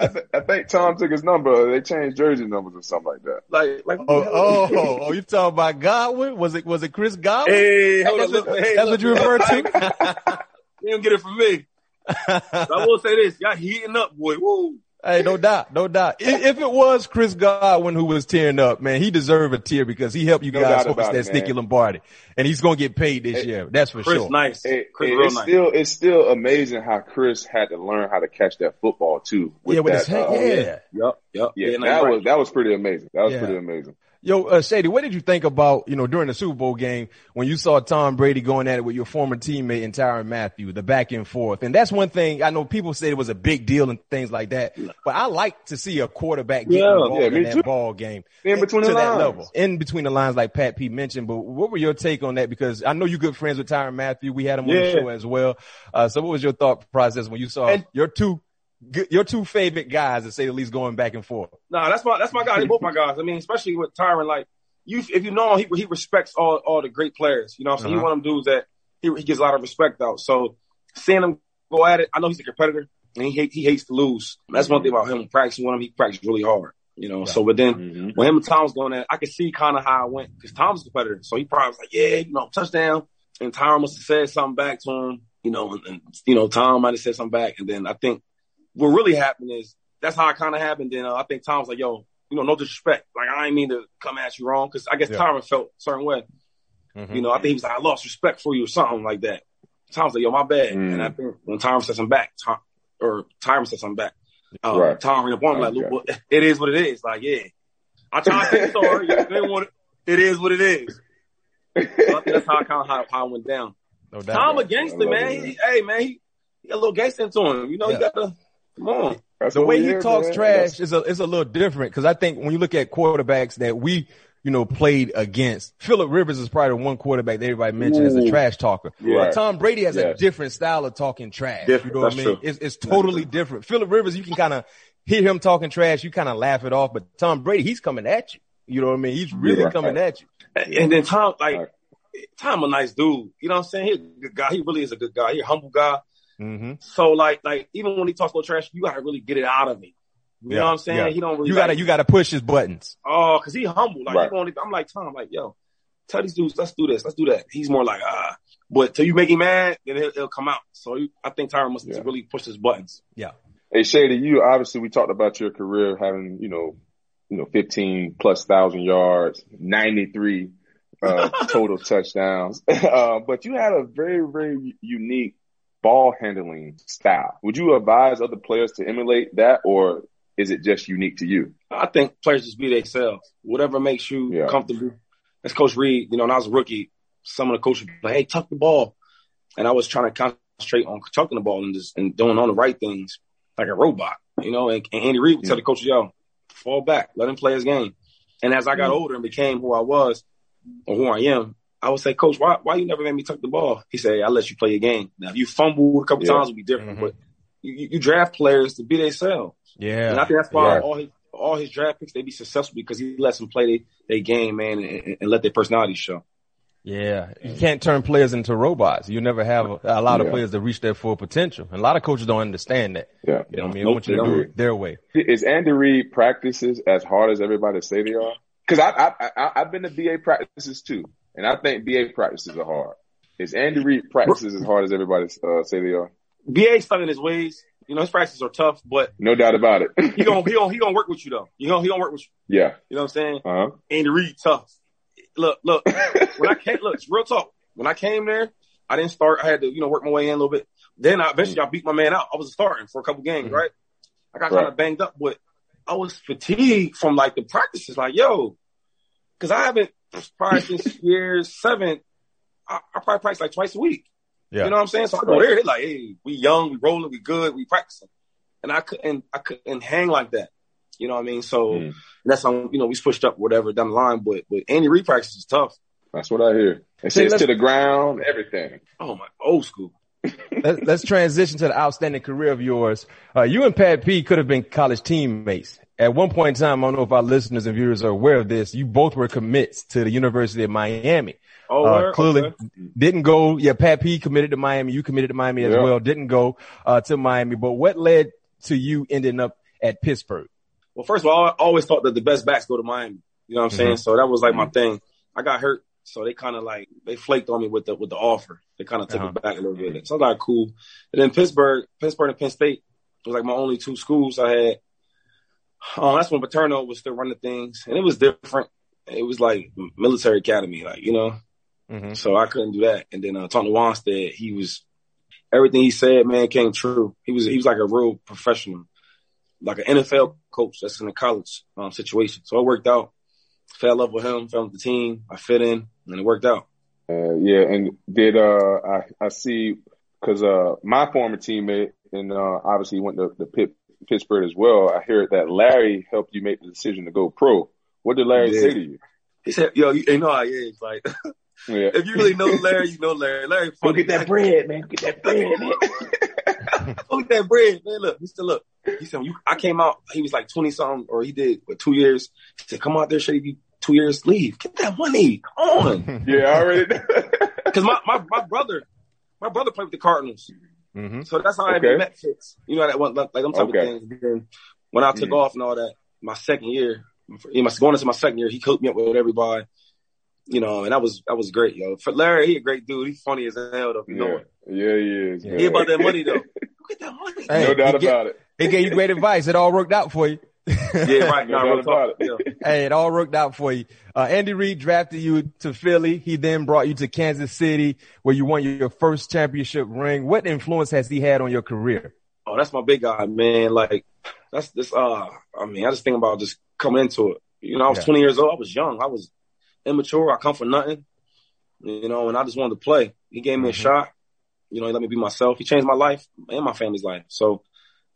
I, th- I, think Tom took his number. They changed jersey numbers or something like that. Like, like oh, oh, oh, oh, you talking about Godwin? Was it, was it Chris Godwin? Hey, hold that's, on, what, hey, that's look, what you refer to? you don't get it from me. I will say this: y'all heating up, boy. Woo. Hey, no doubt, no doubt. If it was Chris Godwin who was tearing up, man, he deserved a tear because he helped you no guys host that it, Sticky Lombardi, and he's gonna get paid this year. That's for Chris sure. Nice. It, Chris it, it's nice. still it's still amazing how Chris had to learn how to catch that football too. With yeah, with that, his hand. Uh, yeah. Yep. Yep. Yeah, yeah that was that was pretty amazing. That was Yeah. pretty amazing. Yo, uh, Shady, what did you think about, you know, during the Super Bowl game when you saw Tom Brady going at it with your former teammate and Tyrann Mathieu, the back and forth? And that's one thing I know people say it was a big deal and things like that, but I like to see a quarterback get Yeah, involved yeah, in that too. ball game. In between to the that lines. level. In between the lines, like Pat P mentioned, but what were your take on that? Because I know you're good friends with Tyrann Mathieu. We had him on the show as well. Uh, so what was your thought process when you saw And- your two, your two favorite guys, to say the least, going back and forth? No, that's my that's my guy. They both my guys. I mean, especially with Tyrann, like you, if you know him, he he respects all all the great players. You know, so Uh-huh. he's one of them dudes that he he gives a lot of respect out. So seeing him go at it, I know he's a competitor and he hate, he hates to lose. That's one thing about him. Practicing with him, he practiced really hard. You know, so but then Mm-hmm. when him and Tom was going at, it, I could see kind of how it went because Tom's a competitor. So he probably was like, yeah, you know, touchdown. And Tyron must have said something back to him. You know, and, and you know, Tom might have said something back. And then I think what really happened is that's how it kind of happened. Then uh, I think Tom was like, yo, you know, no disrespect. Like I ain't mean to come at you wrong because I guess Yeah. Tyrann felt a certain way. Mhm. You know, I think he was like, I lost respect for you or something like that. Tom's like, yo, my bad. Mm. And I think when Tyrann said something back, Tom, or Tyrann said something back, uh, Right. Tom ran up on him like, Okay. well, it is what it is. Like, yeah, I try to say sorry. You didn't want it. It is what it is. So I think that's how kind of how, how it went down. No doubt. Tom a I gangster, man. He, hey, man, he, he got a little gangster into him. You know, Yeah. you got to come on. That's the way he hear, talks man. trash That's- is a is a little different because I think when you look at quarterbacks that we you know played against, Philip Rivers is probably the one quarterback that everybody mentioned as a trash talker. Right. But Tom Brady has a different style of talking trash. Different, You know what I mean? true. It's, it's totally different. Philip Rivers, you can kind of hear him talking trash, you kind of laugh it off, but Tom Brady, he's coming at you. You know what I mean? He's really Right. coming at you. And then Tom, like, Right. Tom a nice dude. You know what I'm saying? He's a good guy. He really is a good guy. He's a humble guy. Hmm So like, like even when he talks about trash, you gotta really get it out of him. You Yeah, know what I'm saying? yeah. He don't really. You gotta like, you gotta push his buttons. Oh, cause he humble. Like Right. he won't, I'm like Tom, like yo, tell these dudes, let's do this, let's do that. He's more like ah, but till you make him mad, then he'll, he'll come out. So you, I think Tyrann must Yeah. really push his buttons. Yeah. Hey Shady, you obviously we talked about your career having, you know, you know, 15 plus thousand yards, 93 uh, total touchdowns. Uh, but you had a very, very unique ball handling style. Would you advise other players to emulate that or is it just unique to you? I think players just be themselves. Whatever makes you Yeah. comfortable. As Coach Reid, you know, when I was a rookie, some of the coaches be like, "Hey, tuck the ball," and I was trying to concentrate on tucking the ball and just and doing all the right things like a robot, you know. And, and Andy Reid would tell the coaches, "Yo, fall back, let him play his game." And as I got older and became who I was or who I am, I would say, Coach, why why you never made me tuck the ball? He said, I let you play your game. Now, if you fumble a couple Yeah. times, it'd be different, Mhm. but you, you draft players to be themselves. Yeah. And I think that's why Yeah. all his all his draft picks they be successful because he lets them play their they game, man, and, and let their personality show. Yeah, you can't turn players into robots. You never have a, a lot of Yeah. players that reach their full potential. And a lot of coaches don't understand that. Yeah. You know what I mean? Nope, I want you to do don't. it their way. Is Andy Reid practices as hard as everybody say they are? Because I, I, I I've been to BA practices too, and I think BA practices are hard. Is Andy Reid practices as hard as everybody uh, say they are? BA stuck in his ways. You know, his practices are tough, but No doubt about it. he gonna he gonna he gonna work with you though. You know, he gonna work with you. yeah. You know what I'm saying? Uh huh. Andy Reid tough. Look, look. when I came, look, it's real talk. When I came there, I didn't start. I had to, you know, work my way in a little bit. Then I eventually I beat my man out. I was starting for a couple games, Mhm. right? I got Right. kind of banged up, but I was fatigued from like the practices. Like, yo, because I haven't practiced since year seven. I, I probably practice like twice a week. Yeah. You know what I'm saying? So I go there, they like, hey, we young, we rolling, we good, we practicing. And I couldn't, I couldn't hang like that. You know what I mean? So Mm. that's how, you know, we pushed up whatever down the line, but, but Andy Reid practice is tough. That's what I hear. It sits to the ground, everything. Oh my, old school. Let, let's transition to the outstanding career of yours. Uh, you and Pat P could have been college teammates. At one point in time, I don't know if our listeners and viewers are aware of this. You both were commits to the University of Miami. Oh, Uh, clearly Okay. didn't go. Yeah, Pat P committed to Miami. You committed to Miami as Yeah. well. Didn't go uh, to Miami. But what led to you ending up at Pittsburgh? Well, first of all, I always thought that the best backs go to Miami. You know what I'm saying? So that was like my thing. I got hurt, so they kind of like they flaked on me with the with the offer. They kind of took Uh-huh. it back a little bit. So I was like, cool. And then Pittsburgh, Pittsburgh and Penn State was like my only two schools I had. Um, that's when Paterno was still running things, and it was different. It was like military academy, like you know. Mm-hmm. So I couldn't do that. And then uh, Tony Wannstedt, he was everything he said, man, came true. He was he was like a real professional, like an NFL coach that's in a college um, situation. So it worked out. Fell in love with him, fell with the team. I fit in, and it worked out. Uh, yeah, and did uh I I see because uh my former teammate and uh obviously went to the Pitt, Pittsburgh as well. I heard that Larry helped you make the decision to go pro. What did Larry He say to you? He said, "Yo, you, you know how he is. Like, Yeah. if you really know Larry, you know Larry. Larry, Go funny. get that bread, man. Get that bread, man. Go get that bread, man. Look, he still look. He said, you, I came out. He was like twenty something, or he did what two years. He said, come out there, shady. You two years, leave. Get that money. Come on. yeah, I already. Because my, my my brother, my brother played with the Cardinals. Mm-hmm. So that's how I Okay. even met Fitz. You know that one, like them type Okay. of things. Then when I took Mhm. off and all that, my second year, you must going into my second year, he hooked me up with everybody. You know, and that was that was great, yo. For Larry, he a great dude. He's funny as hell, though. You know yeah, it. yeah, he is. Yeah. man. He about that money though. Go get that money. Hey, no doubt he get- about it. He gave you great advice. It all worked out for you. Yeah, right. No real talk. Yeah. Hey, it all worked out for you. Uh, Andy Reid drafted you to Philly. He then brought you to Kansas City where you won your first championship ring. What influence has he had on your career? Oh, that's my big guy, man. Like that's this. Uh, I mean, I just think about just coming into it. You know, I was Yeah. 20 years old. I was young. I was immature. I come from nothing. You know, and I just wanted to play. He gave me a Mhm. shot. You know, he let me be myself. He changed my life and my family's life. So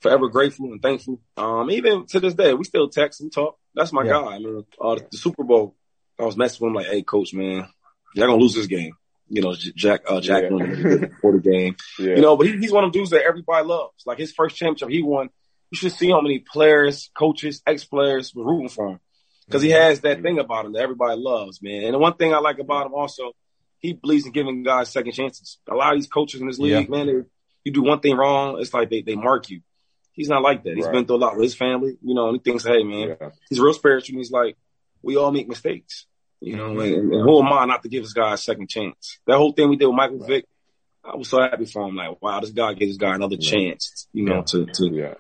forever grateful and thankful. Um, even to this day, we still text and talk. That's my Yeah. guy. I mean, uh, the Super Bowl, I was messing with him like, "Hey, coach, man, y'all gonna lose this game." You know, Jack, uh, Jack Yeah. won before the game. Yeah. You know, but he, he's one of them dudes that everybody loves. Like his first championship he won, you should see how many players, coaches, ex-players were rooting for him. Because he has that thing about him that everybody loves, man. And the one thing I like about him also, he believes in giving guys second chances. A lot of these coaches in this league, Yeah. man, they, you do one thing wrong, it's like they, they mark you. He's not like that. He's Right. been through a lot with his family, you know, and he thinks, hey, man, yeah. he's real spiritual. And he's like, we all make mistakes, you know, mm-hmm. and, and who am I not to give this guy a second chance? That whole thing we did with Michael Right. Vick, I was so happy for him. Like, wow, this guy gave this guy another Right. chance, you know, Yeah. to, to, Yeah.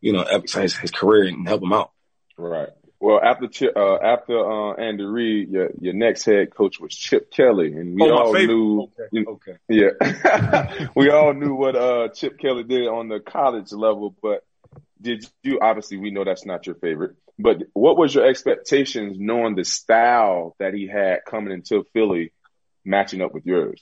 you know, emphasize his career and help him out. Right. Well, after Chip, uh, after uh, Andy Reid, your your next head coach was Chip Kelly, and we Oh, all favorite. knew. Okay. you- Okay. Yeah, we all knew what uh, Chip Kelly did on the college level, but did you? Obviously, we know that's not your favorite. But what was your expectations, knowing the style that he had coming into Philly, matching up with yours?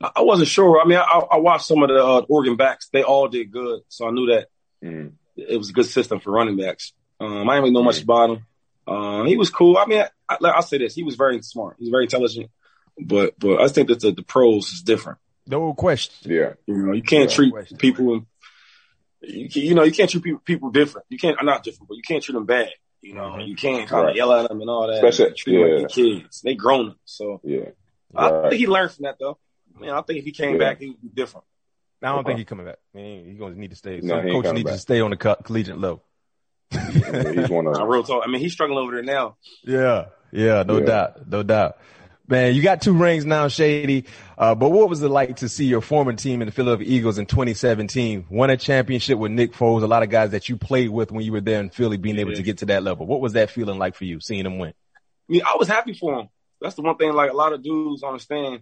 I wasn't sure. I mean, I, I watched some of the uh, Oregon backs. They all did good, so I knew that mm. it was a good system for running backs. Um, I didn't really know much about him. Um, he was cool. I mean, I, will say this: he was very smart. He's very intelligent. But but I think that the, the pros is different. No question. Yeah, you know, you can't no treat question. people. You, you know, you can't treat people, people different. You can't, not different, but you can't treat them bad. You know, mm-hmm. you can't kind of yell at them and all that. Especially, treat yeah. them like kids. They grown up. So yeah, I right. think he learned from that though. I mean, I think if he came yeah. back, he would be different. I don't think he's coming back. he's gonna need to stay. No, coach needs back. to stay on the co- collegiate level. Yeah, he's one of. I real talk. I mean, he's struggling over there now. Yeah, yeah, no yeah. doubt, no doubt. Man, you got two rings now, Shady. Uh, but what was it like to see your former team in the Philadelphia Eagles in 2017 win a championship with Nick Foles? A lot of guys that you played with when you were there in Philly, being yeah. able to get to that level. What was that feeling like for you, seeing them win? I mean, I was happy for him. That's the one thing. Like a lot of dudes understand.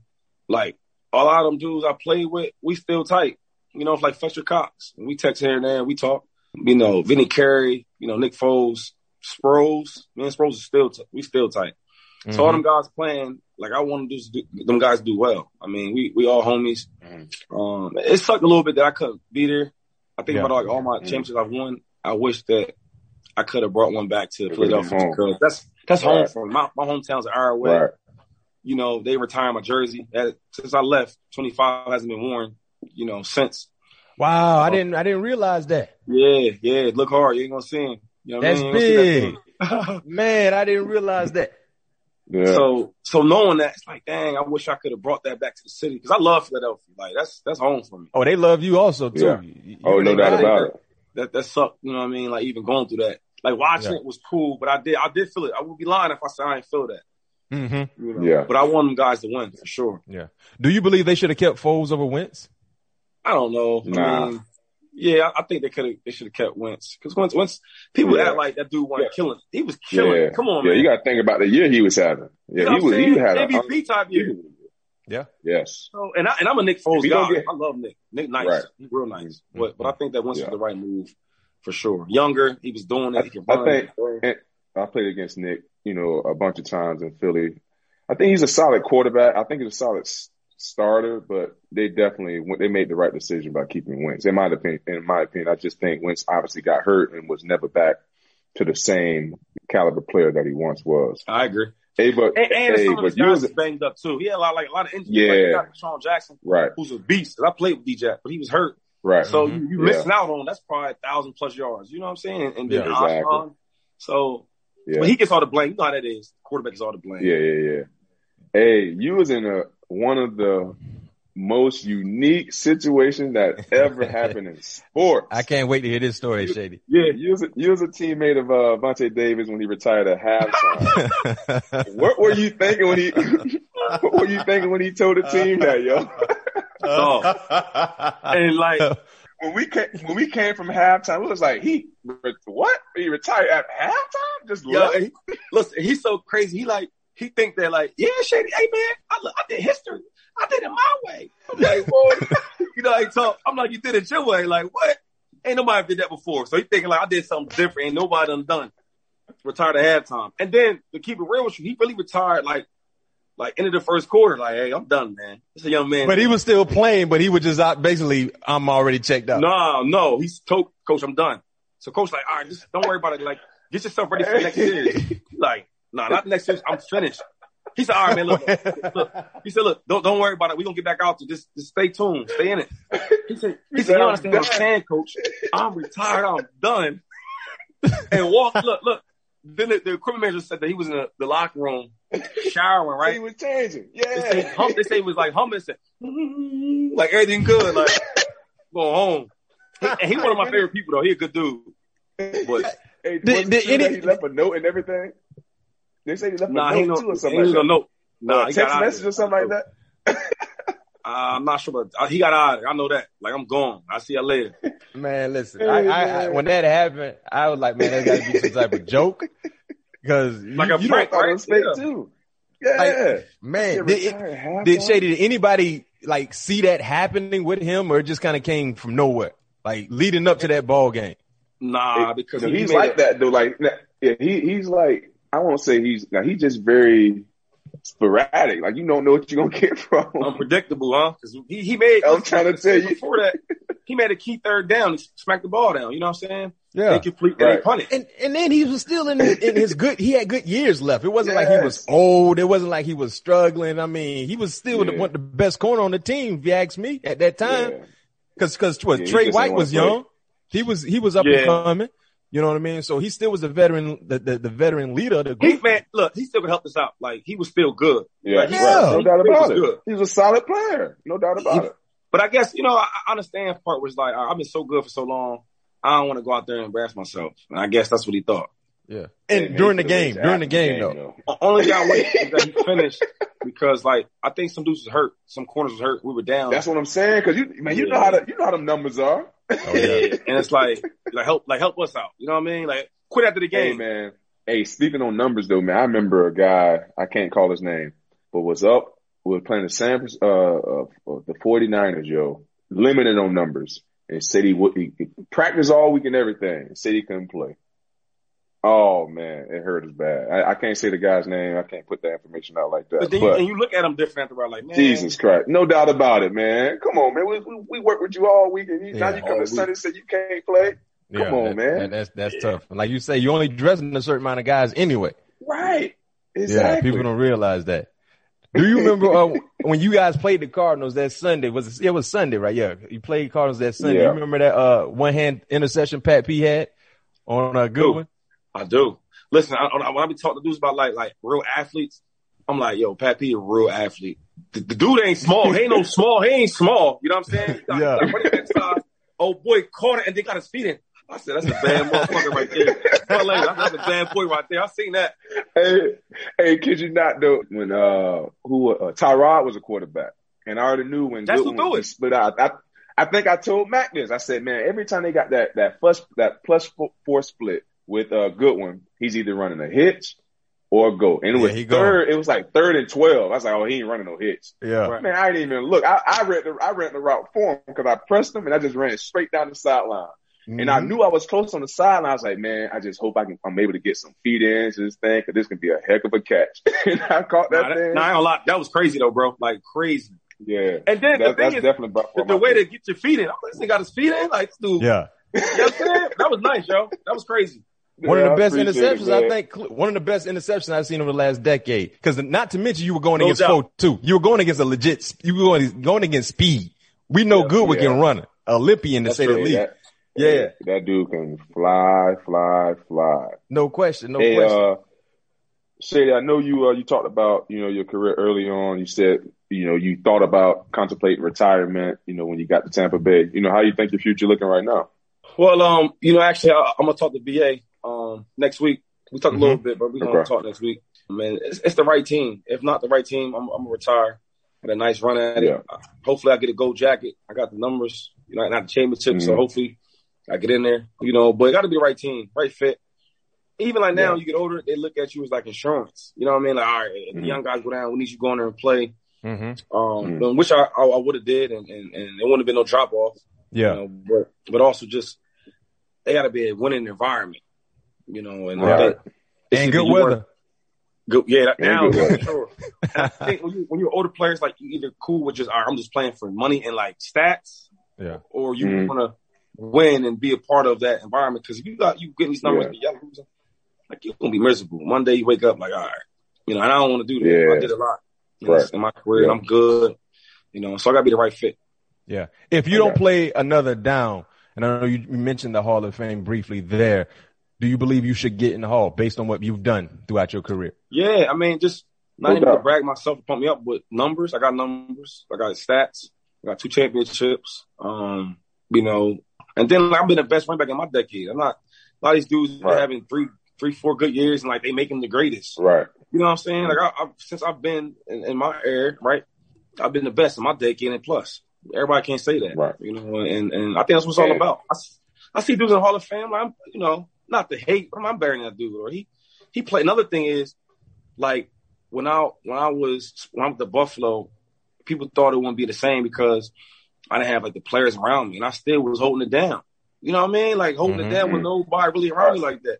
Like a lot of them dudes I played with, we still tight. You know, it's like Fletcher Cox. We text here and there, we talk. You know, Vinny Curry. You know, Nick Foles, Sproles. Me and Sproles are still t- we still tight. Mm-hmm. So all them guys playing, like I want to do them guys do well. I mean, we we all homies. Mm-hmm. Um, it sucked a little bit that I couldn't be there. I think yeah. about like all my mm-hmm. championships I've won. I wish that I could have brought one back to Philadelphia because that's that's right. home for me. My, my hometown's an hour away. Right. You know, they retired my jersey. Since I left, 25 hasn't been worn, you know, since. Wow, I didn't I didn't realize that. Yeah, yeah, look hard. You ain't gonna see him. You know That's I mean? big. That Man, I didn't realize that. Yeah. So, so knowing that, it's like, dang, I wish I could have brought that back to the city because I love Philadelphia. Like that's that's home for me. Oh, they love you also too. Yeah. You, oh, no doubt about it. That that sucked. You know what I mean? Like even going through that, like watching yeah. it was cool, but I did I did feel it. I would be lying if I said I didn't feel that. Mm-hmm. You know? Yeah. But I want them guys to win for sure. Yeah. Do you believe they should have kept Foles over Wentz? I don't know. Nah. I mean, yeah, I think they could have. They should have kept Wentz because Wentz, Wentz, people yeah. act like that dude wasn't yeah. killing. He was killing. Yeah. Come on, yeah, man. you got to think about the year he was having. Yeah, you know he was. He had MVP a, type year. Yeah. Yes. So, and I and I'm a Nick Foles guy. Get, I love Nick. Nick nice. Right. He's real nice. Mm-hmm. But but I think that Wentz was the right move for sure. Younger, he was doing it. I, I think. I played against Nick, you know, a bunch of times in Philly. I think he's a solid quarterback. I think he's a solid starter, but they definitely they made the right decision by keeping Wentz. In my opinion, in my opinion, I just think Wentz obviously got hurt and was never back to the same caliber player that he once was. I agree. Hey, but and, and hey, some but of his banged up too. He had a lot, like a lot of injuries. Yeah, like Sean Jackson, right? Who's a beast. I played with DJ, but he was hurt. Right. So mm-hmm. you, you missing out on that's probably a thousand plus yards. You know what I'm saying? And, and then yeah, exactly. So, yeah. but he gets all the blame. You know how that is. Quarterback is all the blame. Yeah, yeah, yeah. Hey, you was in a one of the most unique situations that ever happened in sports. I can't wait to hear this story, Shady. Yeah, you was a, you was a teammate of uh, Vontae Davis when he retired at halftime. what were you thinking when he? what were you thinking when he told the team that, yo? oh. and like when we came when we came from halftime, it was like he what? He retired at halftime? Just yo, he, listen, he's so crazy. He like he think they're like, yeah, Shady, hey man, I, I did history. I did it my way. I'm like, boy, you know, he talk. I'm like, you did it your way. Like, what? Ain't nobody did that before. So he thinking like I did something different. Ain't nobody done done. Retired at halftime. And then to keep it real with you, he really retired like like into the first quarter. Like, hey, I'm done, man. It's a young man. But he was still playing, but he was just out basically, I'm already checked out. No, no. He's told coach, I'm done. So coach like, all right, just don't worry about it. Like, get yourself ready for the next series. like, nah, not next series. I'm finished. He said, all right, man, look, look. He said, look, don't, don't worry about it. We're going to get back out to just, just stay tuned. Stay in it. He said, he said, you understand what I'm saying, coach? I'm retired. I'm done. And walk, look, look. Then the, the equipment manager said that he was in the, the locker room showering, right? He was changing. Yeah. They say, hum, they say he was like humming, said, mm-hmm. like everything good, like going home. And he one of my favorite people though. He a good dude. But hey, did, did any, he left a note and everything? They say he left nah, a note too or something like that. Note. Nah, uh, text message or something like that. Uh, I'm not sure, but uh, he got out. I know that. Like I'm gone. I see you later. Man, listen. Hey, I, man. I, when that happened, I was like, man, that got to be some type of joke. Because like you, a prank, right? fake yeah. too. Yeah, like, man. Did, it, did Shady? Did anybody like see that happening with him, or it just kind of came from nowhere, like leading up to that ball game? Nah, because he he's like it. that though. Like, yeah, he he's like I won't say he's now he's just very sporadic. Like you don't know what you're gonna get from. him. Unpredictable, huh? Because he, he made. I'm trying to tell you. before that, he made a key third down. He smacked the ball down. You know what I'm saying? Yeah. They complete. Right. Right. They punt it. And and then he was still in in his good. He had good years left. It wasn't like he was old. It wasn't like he was struggling. I mean, he was still the, one the best corner on the team. If you ask me, at that time, Yeah. because because what Yeah, Trey White was play. young. He was he was up Yeah. and coming. You know what I mean? So he still was the veteran, the the, the veteran leader of the He group. man, look, he still could help us out. Like he was still good. Yeah, Like, he- Yeah. right. no doubt he about was it. good. He was a solid player, no doubt about it. But I guess you know, I, I understand part was like I- I've been so good for so long. I don't want to go out there and embarrass myself. And I guess that's what he thought. Yeah, and Hey, during the he game, could've during the game after though. Only got way that he finished because like I think some dudes was hurt, some corners was hurt. We were down. That's what I'm saying. Cause you, man, you know how the, you know how them numbers are. Oh, yeah. and it's like like help like help us out. You know what I mean? Like quit after the Hey game. man. Hey, speaking on numbers though, man, I remember a guy, I can't call his name, but was up, was playing the San, uh, uh, uh, the 49ers, yo, limited on numbers and said he would, he, he practiced all week and everything and said he couldn't play. Oh man, it hurt us bad. I, I can't say the guy's name. I can't put that information out like that. But then you, and you look at him different after a like man, Jesus Christ. No doubt about it, man. Come on, man. We, we, we work with you all week and you, now you come to. Sunday and say you can't play. Come on, that- man. that- that's that's tough. Like you say, you only dressing a certain amount of guys anyway. Right. Yeah, people don't realize that. Do you remember uh, when you guys played the Cardinals that Sunday? Was it, it was Sunday, right? Yeah, you played Cardinals that Sunday. Yeah. You remember that uh, one hand interception Pat P had on a good Who? one? I do. Listen, I, I- when I be talking to dudes about like like real athletes, I'm like, yo, Pat P a real athlete. The, the dude ain't small. He ain't no small. He ain't small. You know what I'm saying? He got- Yeah. he got running. Oh boy, caught it and they got his feet in. I said, that's a bad motherfucker right there. Tell Lane, That's a bad boy right there. I seen that. Hey, hey, kid you not though, when uh who uh, Tyrod was a quarterback, and I already knew when That's Goodwin who do it. split out. I, I think I told Mac this. I said, man, every time they got that that plus that plus four, four split with uh Goodwin, he's either running a hitch or go. And it Yeah, was he go. third. It was like third and twelve. I was like, oh, he ain't running no hitch. Yeah. Right. Man, I didn't even look. I, I read the I read the route for him because I pressed him and I just ran straight down the sideline. And I Mhm. knew I was close on the sideline. I was like, man, I just hope I can, I'm able to get some feet in to this thing because this can be a heck of a catch. and I caught that Nah, that, thing. nah, I ain't gonna. That was crazy though, bro. Like crazy. yeah. And then the thing that's is, definitely about the, the way to get your feet in. I'm like, this nigga got his feet in. Like, dude. Yeah. You know what I'm saying? That was nice, yo. That was crazy. One of the best appreciate it, interceptions, I think, one of the best interceptions I've seen over the last decade. Because not to mention, you were going No against doubt. four two. You were going against a legit. You were going, going against speed. We know Yeah, good we yeah. can run it. Olympian to That's say the least. That, Yeah. That dude can fly, fly, fly. No question. No hey, question. uh, Shady, I know you, uh, you talked about, you know, your career early on. You said, you know, you thought about contemplating retirement, you know, when you got to Tampa Bay. You know, how you think your future looking right now? Well, um, you know, actually, I, I'm gonna talk to BA um next week. We talked a little bit, but we're gonna Okay. talk next week. Man, it's, it's the right team. If not the right team, I'm, I'm gonna retire. Had a nice run at it. Yeah. Uh, Hopefully, I get a gold jacket. I got the numbers. You know, not the championship, so Mhm. hopefully, I get in there. You know, but it got to be the right team, right fit. Even like now, Yeah. you get older, they look at you as like insurance. You know what I mean? Like, all right, if the young guys go down, we need you to go in there and play. mm-hmm. Um, Mhm. which I I, I would have did, and, and and it wouldn't have been no drop off. Yeah. You know, but but also just they got to be a winning environment. You know, and I Right. think and good weather. work- Good, yeah, that, now good weather. sure. I think when you when you're older players, like you either cool with just, all right, I'm just playing for money and like stats, Yeah. or you Mhm. want to win and be a part of that environment. Because if you got you getting these numbers, Yeah. but y'all losing, like you're gonna be miserable. One day you wake up like, all right, you know, and I don't want to do that. Yeah. I did a lot you know, Right. in my career, and Yeah. I'm good. You know, so I got to be the right fit. Yeah. If you don't play another down, and I know you you mentioned the Hall of Fame briefly there, do you believe you should get in the Hall based on what you've done throughout your career? Yeah, I mean, just not No even to brag myself, to pump me up, but numbers. I got numbers. I got stats. I got two championships. Um, you know, and then I've been the best running back in my decade. I'm not a lot of these dudes Right. having three, three, four good years, and like they make them the greatest. Right. You know what I'm saying? Like I, I since I've been in, in my era, right? I've been the best in my decade and plus. Everybody can't say that, Right. You know, and and I think that's what it's all Yeah. about. I see dudes in the Hall of Fame. Like, I'm, you know, not to hate, but I'm better than that dude. Or he he played. Another thing is, like when I when I was when I was at Buffalo, people thought it wouldn't be the same because I didn't have like the players around me, and I still was holding it down. You know what I mean? Like holding Mhm. it down with nobody really around me like that.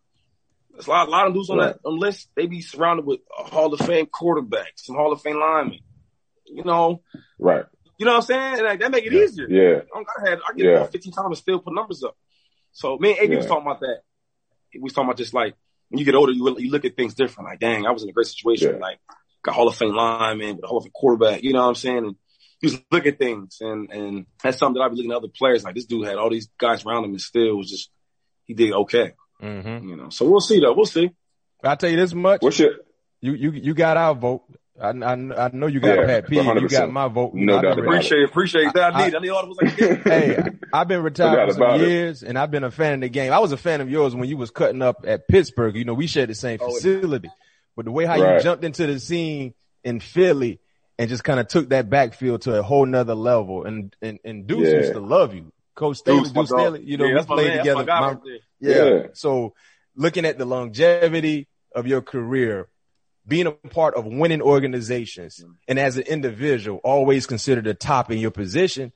There's a lot, a lot of dudes on that unless. They be surrounded with Hall of Fame quarterbacks, some Hall of Fame linemen. You know, right? You know what I'm saying? Like, that make it easier. Yeah. I had I get yeah. 15 times and still put numbers up. So me and AB yeah. was talking about that. We was talking about just like when you get older, you you look at things different. Like, dang, I was in a great situation. Yeah. Like, got Hall of Fame lineman, Hall of Fame quarterback. You know what I'm saying? And you just look at things, and and that's something that I've been looking at other players. Like this dude had all these guys around him, and still was just he did okay. Mm-hmm. You know, so we'll see though. We'll see. I'll tell you this much. What's your you you you got our vote. I, I, I know you got yeah, Pat P. You got my vote. No doubt. Appreciate it. Appreciate that. I, need. I, I need all of us Hey, I've been retired for some years, it. and I've been a fan of the game. I was a fan of yours when you was cutting up at Pittsburgh. You know, we shared the same oh, facility, but the way how right. you jumped into the scene in Philly and just kind of took that backfield to a whole nother level, and and, and Deuce yeah. used to love you, Coach Staley, Deuce, Deuce Staley. You know, yeah, we played together. My, right yeah. yeah. So looking at the longevity of your career being a part of winning organizations and as an individual, always considered the top in your position.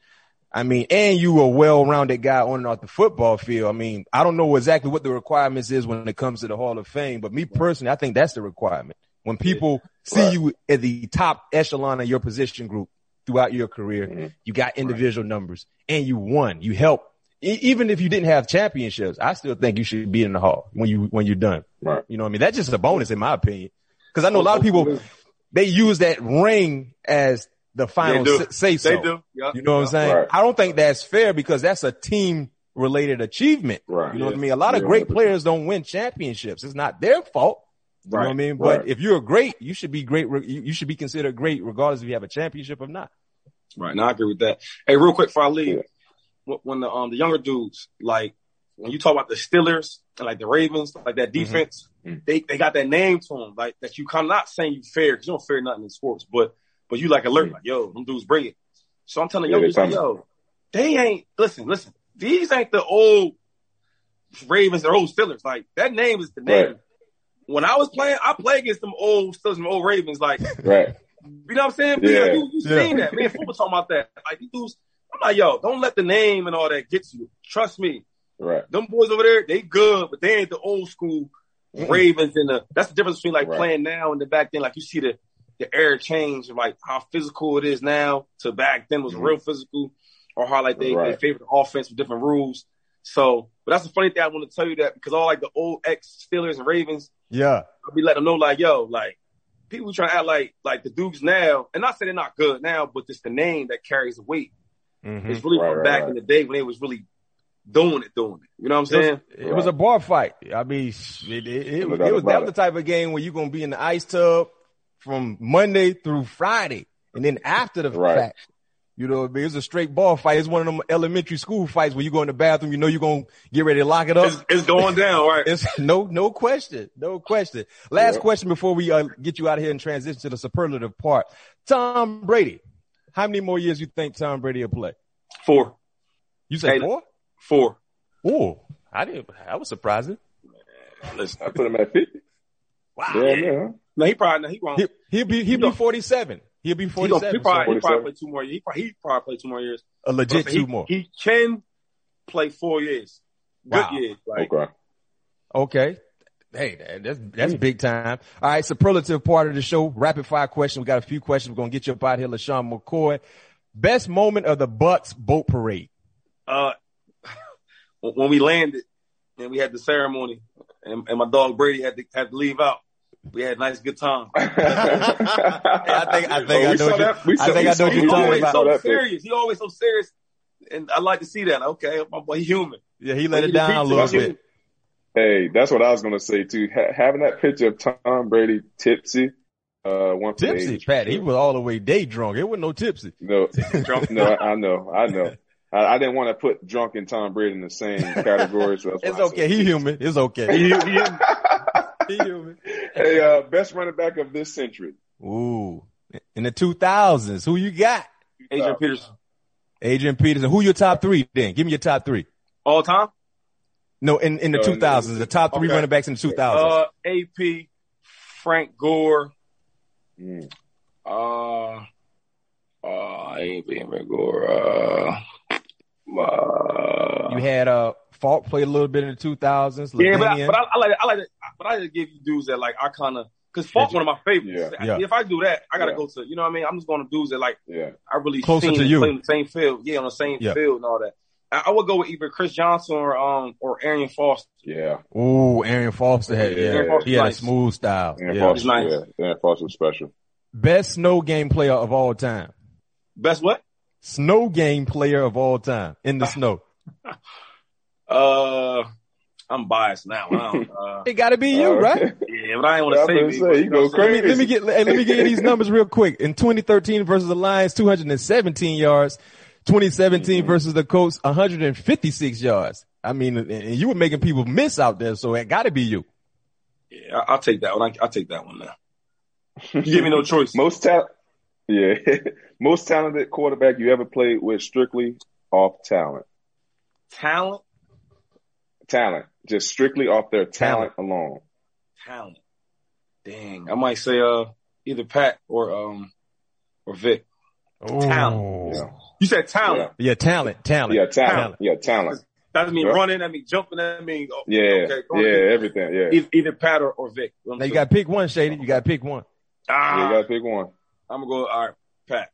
I mean, and you a well-rounded guy on and off the football field. I mean, I don't know exactly what the requirements is when it comes to the Hall of Fame, but me personally, I think that's the requirement. When people see right. you at the top echelon of your position group throughout your career, mm-hmm. you got individual right. numbers and you won. You helped. Even if you didn't have championships, I still think you should be in the hall when you when you're done. Right. You know what I mean? That's just a bonus in my opinion. Because I know a lot of people they use that ring as the final say so. They do. Yep. You know what I'm saying? Right. I don't think that's fair because that's a team related achievement. Right. You know yeah. what I mean? A lot of great players don't win championships. It's not their fault. You right. know what I mean? Right. But if you're great, you should be great. You should be considered great regardless if you have a championship or not. Right. Now I agree with that. Hey, real quick before I leave, when the um the younger dudes like when you talk about the Steelers and like the Ravens, like that mm-hmm. defense, mm-hmm. they they got that name to them, like that you come not saying you fair because you don't fear nothing in sports, but but you like alert, like yo, them dudes bring it. So I'm telling yeah, you, like, yo, they ain't listen, listen. These ain't the old Ravens, or old Steelers. Like that name is the name. Right. When I was playing, I played against them old Steelers, them old Ravens. Like, right. You know what I'm saying? Yeah. You, you yeah. seen that? Man, football talking about that. Like these dudes. I'm like, yo, don't let the name and all that get you. Trust me. Right. Them boys over there, they good, but they ain't the old school mm-hmm. Ravens and the that's the difference between like right. playing now and the back then. Like you see the the air change of like how physical it is now to back then was mm-hmm. real physical, or how like they, right. they favor the offense with different rules. So, but that's the funny thing I want to tell you that because all like the old ex Steelers and Ravens, yeah, I'll be letting them know like, yo, like people trying to act like like the Dukes now, and not say they're not good now, but just the name that carries the weight. Mm-hmm. It's really right, from right, back in the day when it was really doing it, doing it. You know what I'm saying? It was, it was a bar fight. I mean, it, it, it, was, it was that was the type of game where you're gonna be in the ice tub from Monday through Friday, and then after the right. fact, you know, it was a straight ball fight. It's one of them elementary school fights where you go in the bathroom, you know, you're going to get ready to lock it up. It's, it's going down, right? It's no, no question. No question. Last yeah. question before we uh, get you out of here and transition to the superlative part. Tom Brady. How many more years you think Tom Brady will play? Four. You say hey, four? Four. Oh, I didn't. That was surprising. Listen, I put him at fifty. Wow. Yeah, yeah. No, he probably no, he won't. He, will be he'll be forty seven. He'll be forty seven. He, he, probably, he probably play two more years. He probably, he probably play two more years. A legit two more. He can play four years. Good wow. years. Like, okay. Okay. Hey, that's that's big time. All right, superlative part of the show. Rapid fire question. We got a few questions. We're gonna get you up out here, LeSean McCoy. Best moment of the Bucs boat parade. Uh, when we landed and we had the ceremony and, and my dog Brady had to had to leave out. We had a nice good time. I think I think oh, I know what that, you, I think I know what you're talking about. So serious. He always so serious, and I like to see that. Okay, my boy, he human. Yeah, he let it down a little bit. Hey, that's what I was gonna say too. Ha- having that picture of Tom Brady tipsy, uh, one tipsy, Pat. He was all the way day drunk. It wasn't no tipsy. No, no, I know, I know. I, I, didn't want to put drunk and Tom Brady in the same category. So it's okay. He human. It's okay. he, he, he human. Hey, uh, best running back of this century. Ooh, in the 2000s, who you got? Adrian Peterson. Adrian Peterson. Who your top three then? Give me your top three. All time? No, in, in the uh, 2000s, the top three okay. running backs in the 2000s. Uh, AP, Frank Gore, mm. uh, uh, AP, Frank Gore, uh, uh, you had uh Faulk play a little bit in the 2000s. Yeah, but, I, but I, I, like. I like it. but I just give you dudes that like I kind of because Faulk one of my favorites. Yeah. If I do that, I gotta Yeah. go to you know what I mean. I'm just going to dudes that like Yeah. I really Closer seen to you. play in the same field, yeah, on the same Yeah. field and all that. I, I would go with either Chris Johnson or um or Arian Foster. Yeah. Ooh, Arian Foster had, Yeah. yeah, Aaron Foster's he had a smooth style. Aaron Yeah. Foster, nice. yeah. Aaron Foster was special. Best snow game player of all time. Best what? Snow game player of all time in the snow. Uh, I'm biased now. I don't, uh, It gotta be you, Uh, right? yeah, but I ain't want to say, gonna say, you you go what Let me, let me get hey, let me get these numbers real quick. In 2013 versus the Lions, 217 yards. 2017 versus the Colts, 156 yards. I mean, and and you were making people miss out there, so it got to be you. Yeah, I- I'll take that one. I, I'll take that one now. You give me no choice. Most ta- yeah, most talented quarterback you ever played with strictly off talent. Talent, Talent. Just strictly off their talent, alone. talent. Dang, I might say uh either Pat or um or Vic. Talent. Yeah. You said talent. Yeah, talent, talent. Yeah, talent. Talent. Yeah, talent. That doesn't mean Yeah. running. That mean jumping. That mean oh, Yeah, Okay, yeah, ahead. everything. Yeah, Either, either Pat or, or Vic. Now you got to pick one, Shady. You got to pick one. ah, yeah, you gotta pick one. I'm gonna go. All right, Pat.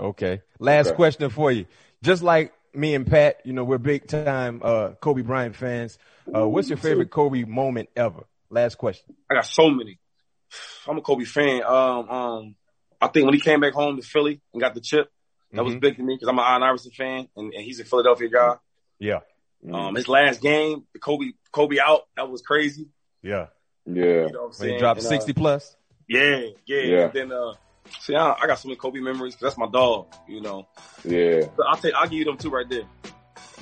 Okay. Last Okay. question for you. Just like me and Pat, you know, we're big time uh, Kobe Bryant fans. Uh, what's your favorite Kobe moment ever? Last question. I got so many. I'm a Kobe fan. Um, um, I think when he came back home to Philly and got the chip, that was Mhm. big to me because I'm an Allen Iverson fan and, and he's a Philadelphia guy. Yeah. Mm-hmm. Um, his last game, Kobe, Kobe out, that was crazy. Yeah. Yeah, You know what I'm When saying? he dropped And, uh, 60 plus. Yeah, yeah. Yeah. And then, uh, see, I, I got so many Kobe memories. that's my dog, you know. yeah. So I'll take, I'll give you them two right there.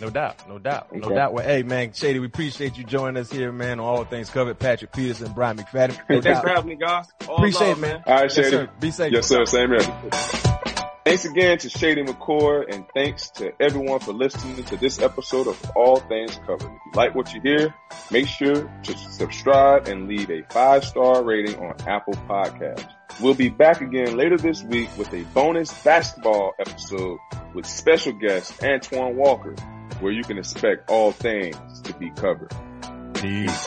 No doubt. No doubt. No Okay. doubt. Well, hey, man, Shady, we appreciate you joining us here, man, on All Things Covered. Patrick Peterson, Bryant McFadden. No Hey, thanks for having me, guys. All Appreciate love, it, man. All right, Yes, Shady. sir. Be safe. Yes, sir. Same here. Thanks again to Shady McCoy and thanks to everyone for listening to this episode of All Things Covered. If you like what you hear, make sure to subscribe and leave a five star rating on Apple Podcasts. We'll be back again later this week with a bonus basketball episode with special guest Antoine Walker, where you can expect all things to be covered. Peace.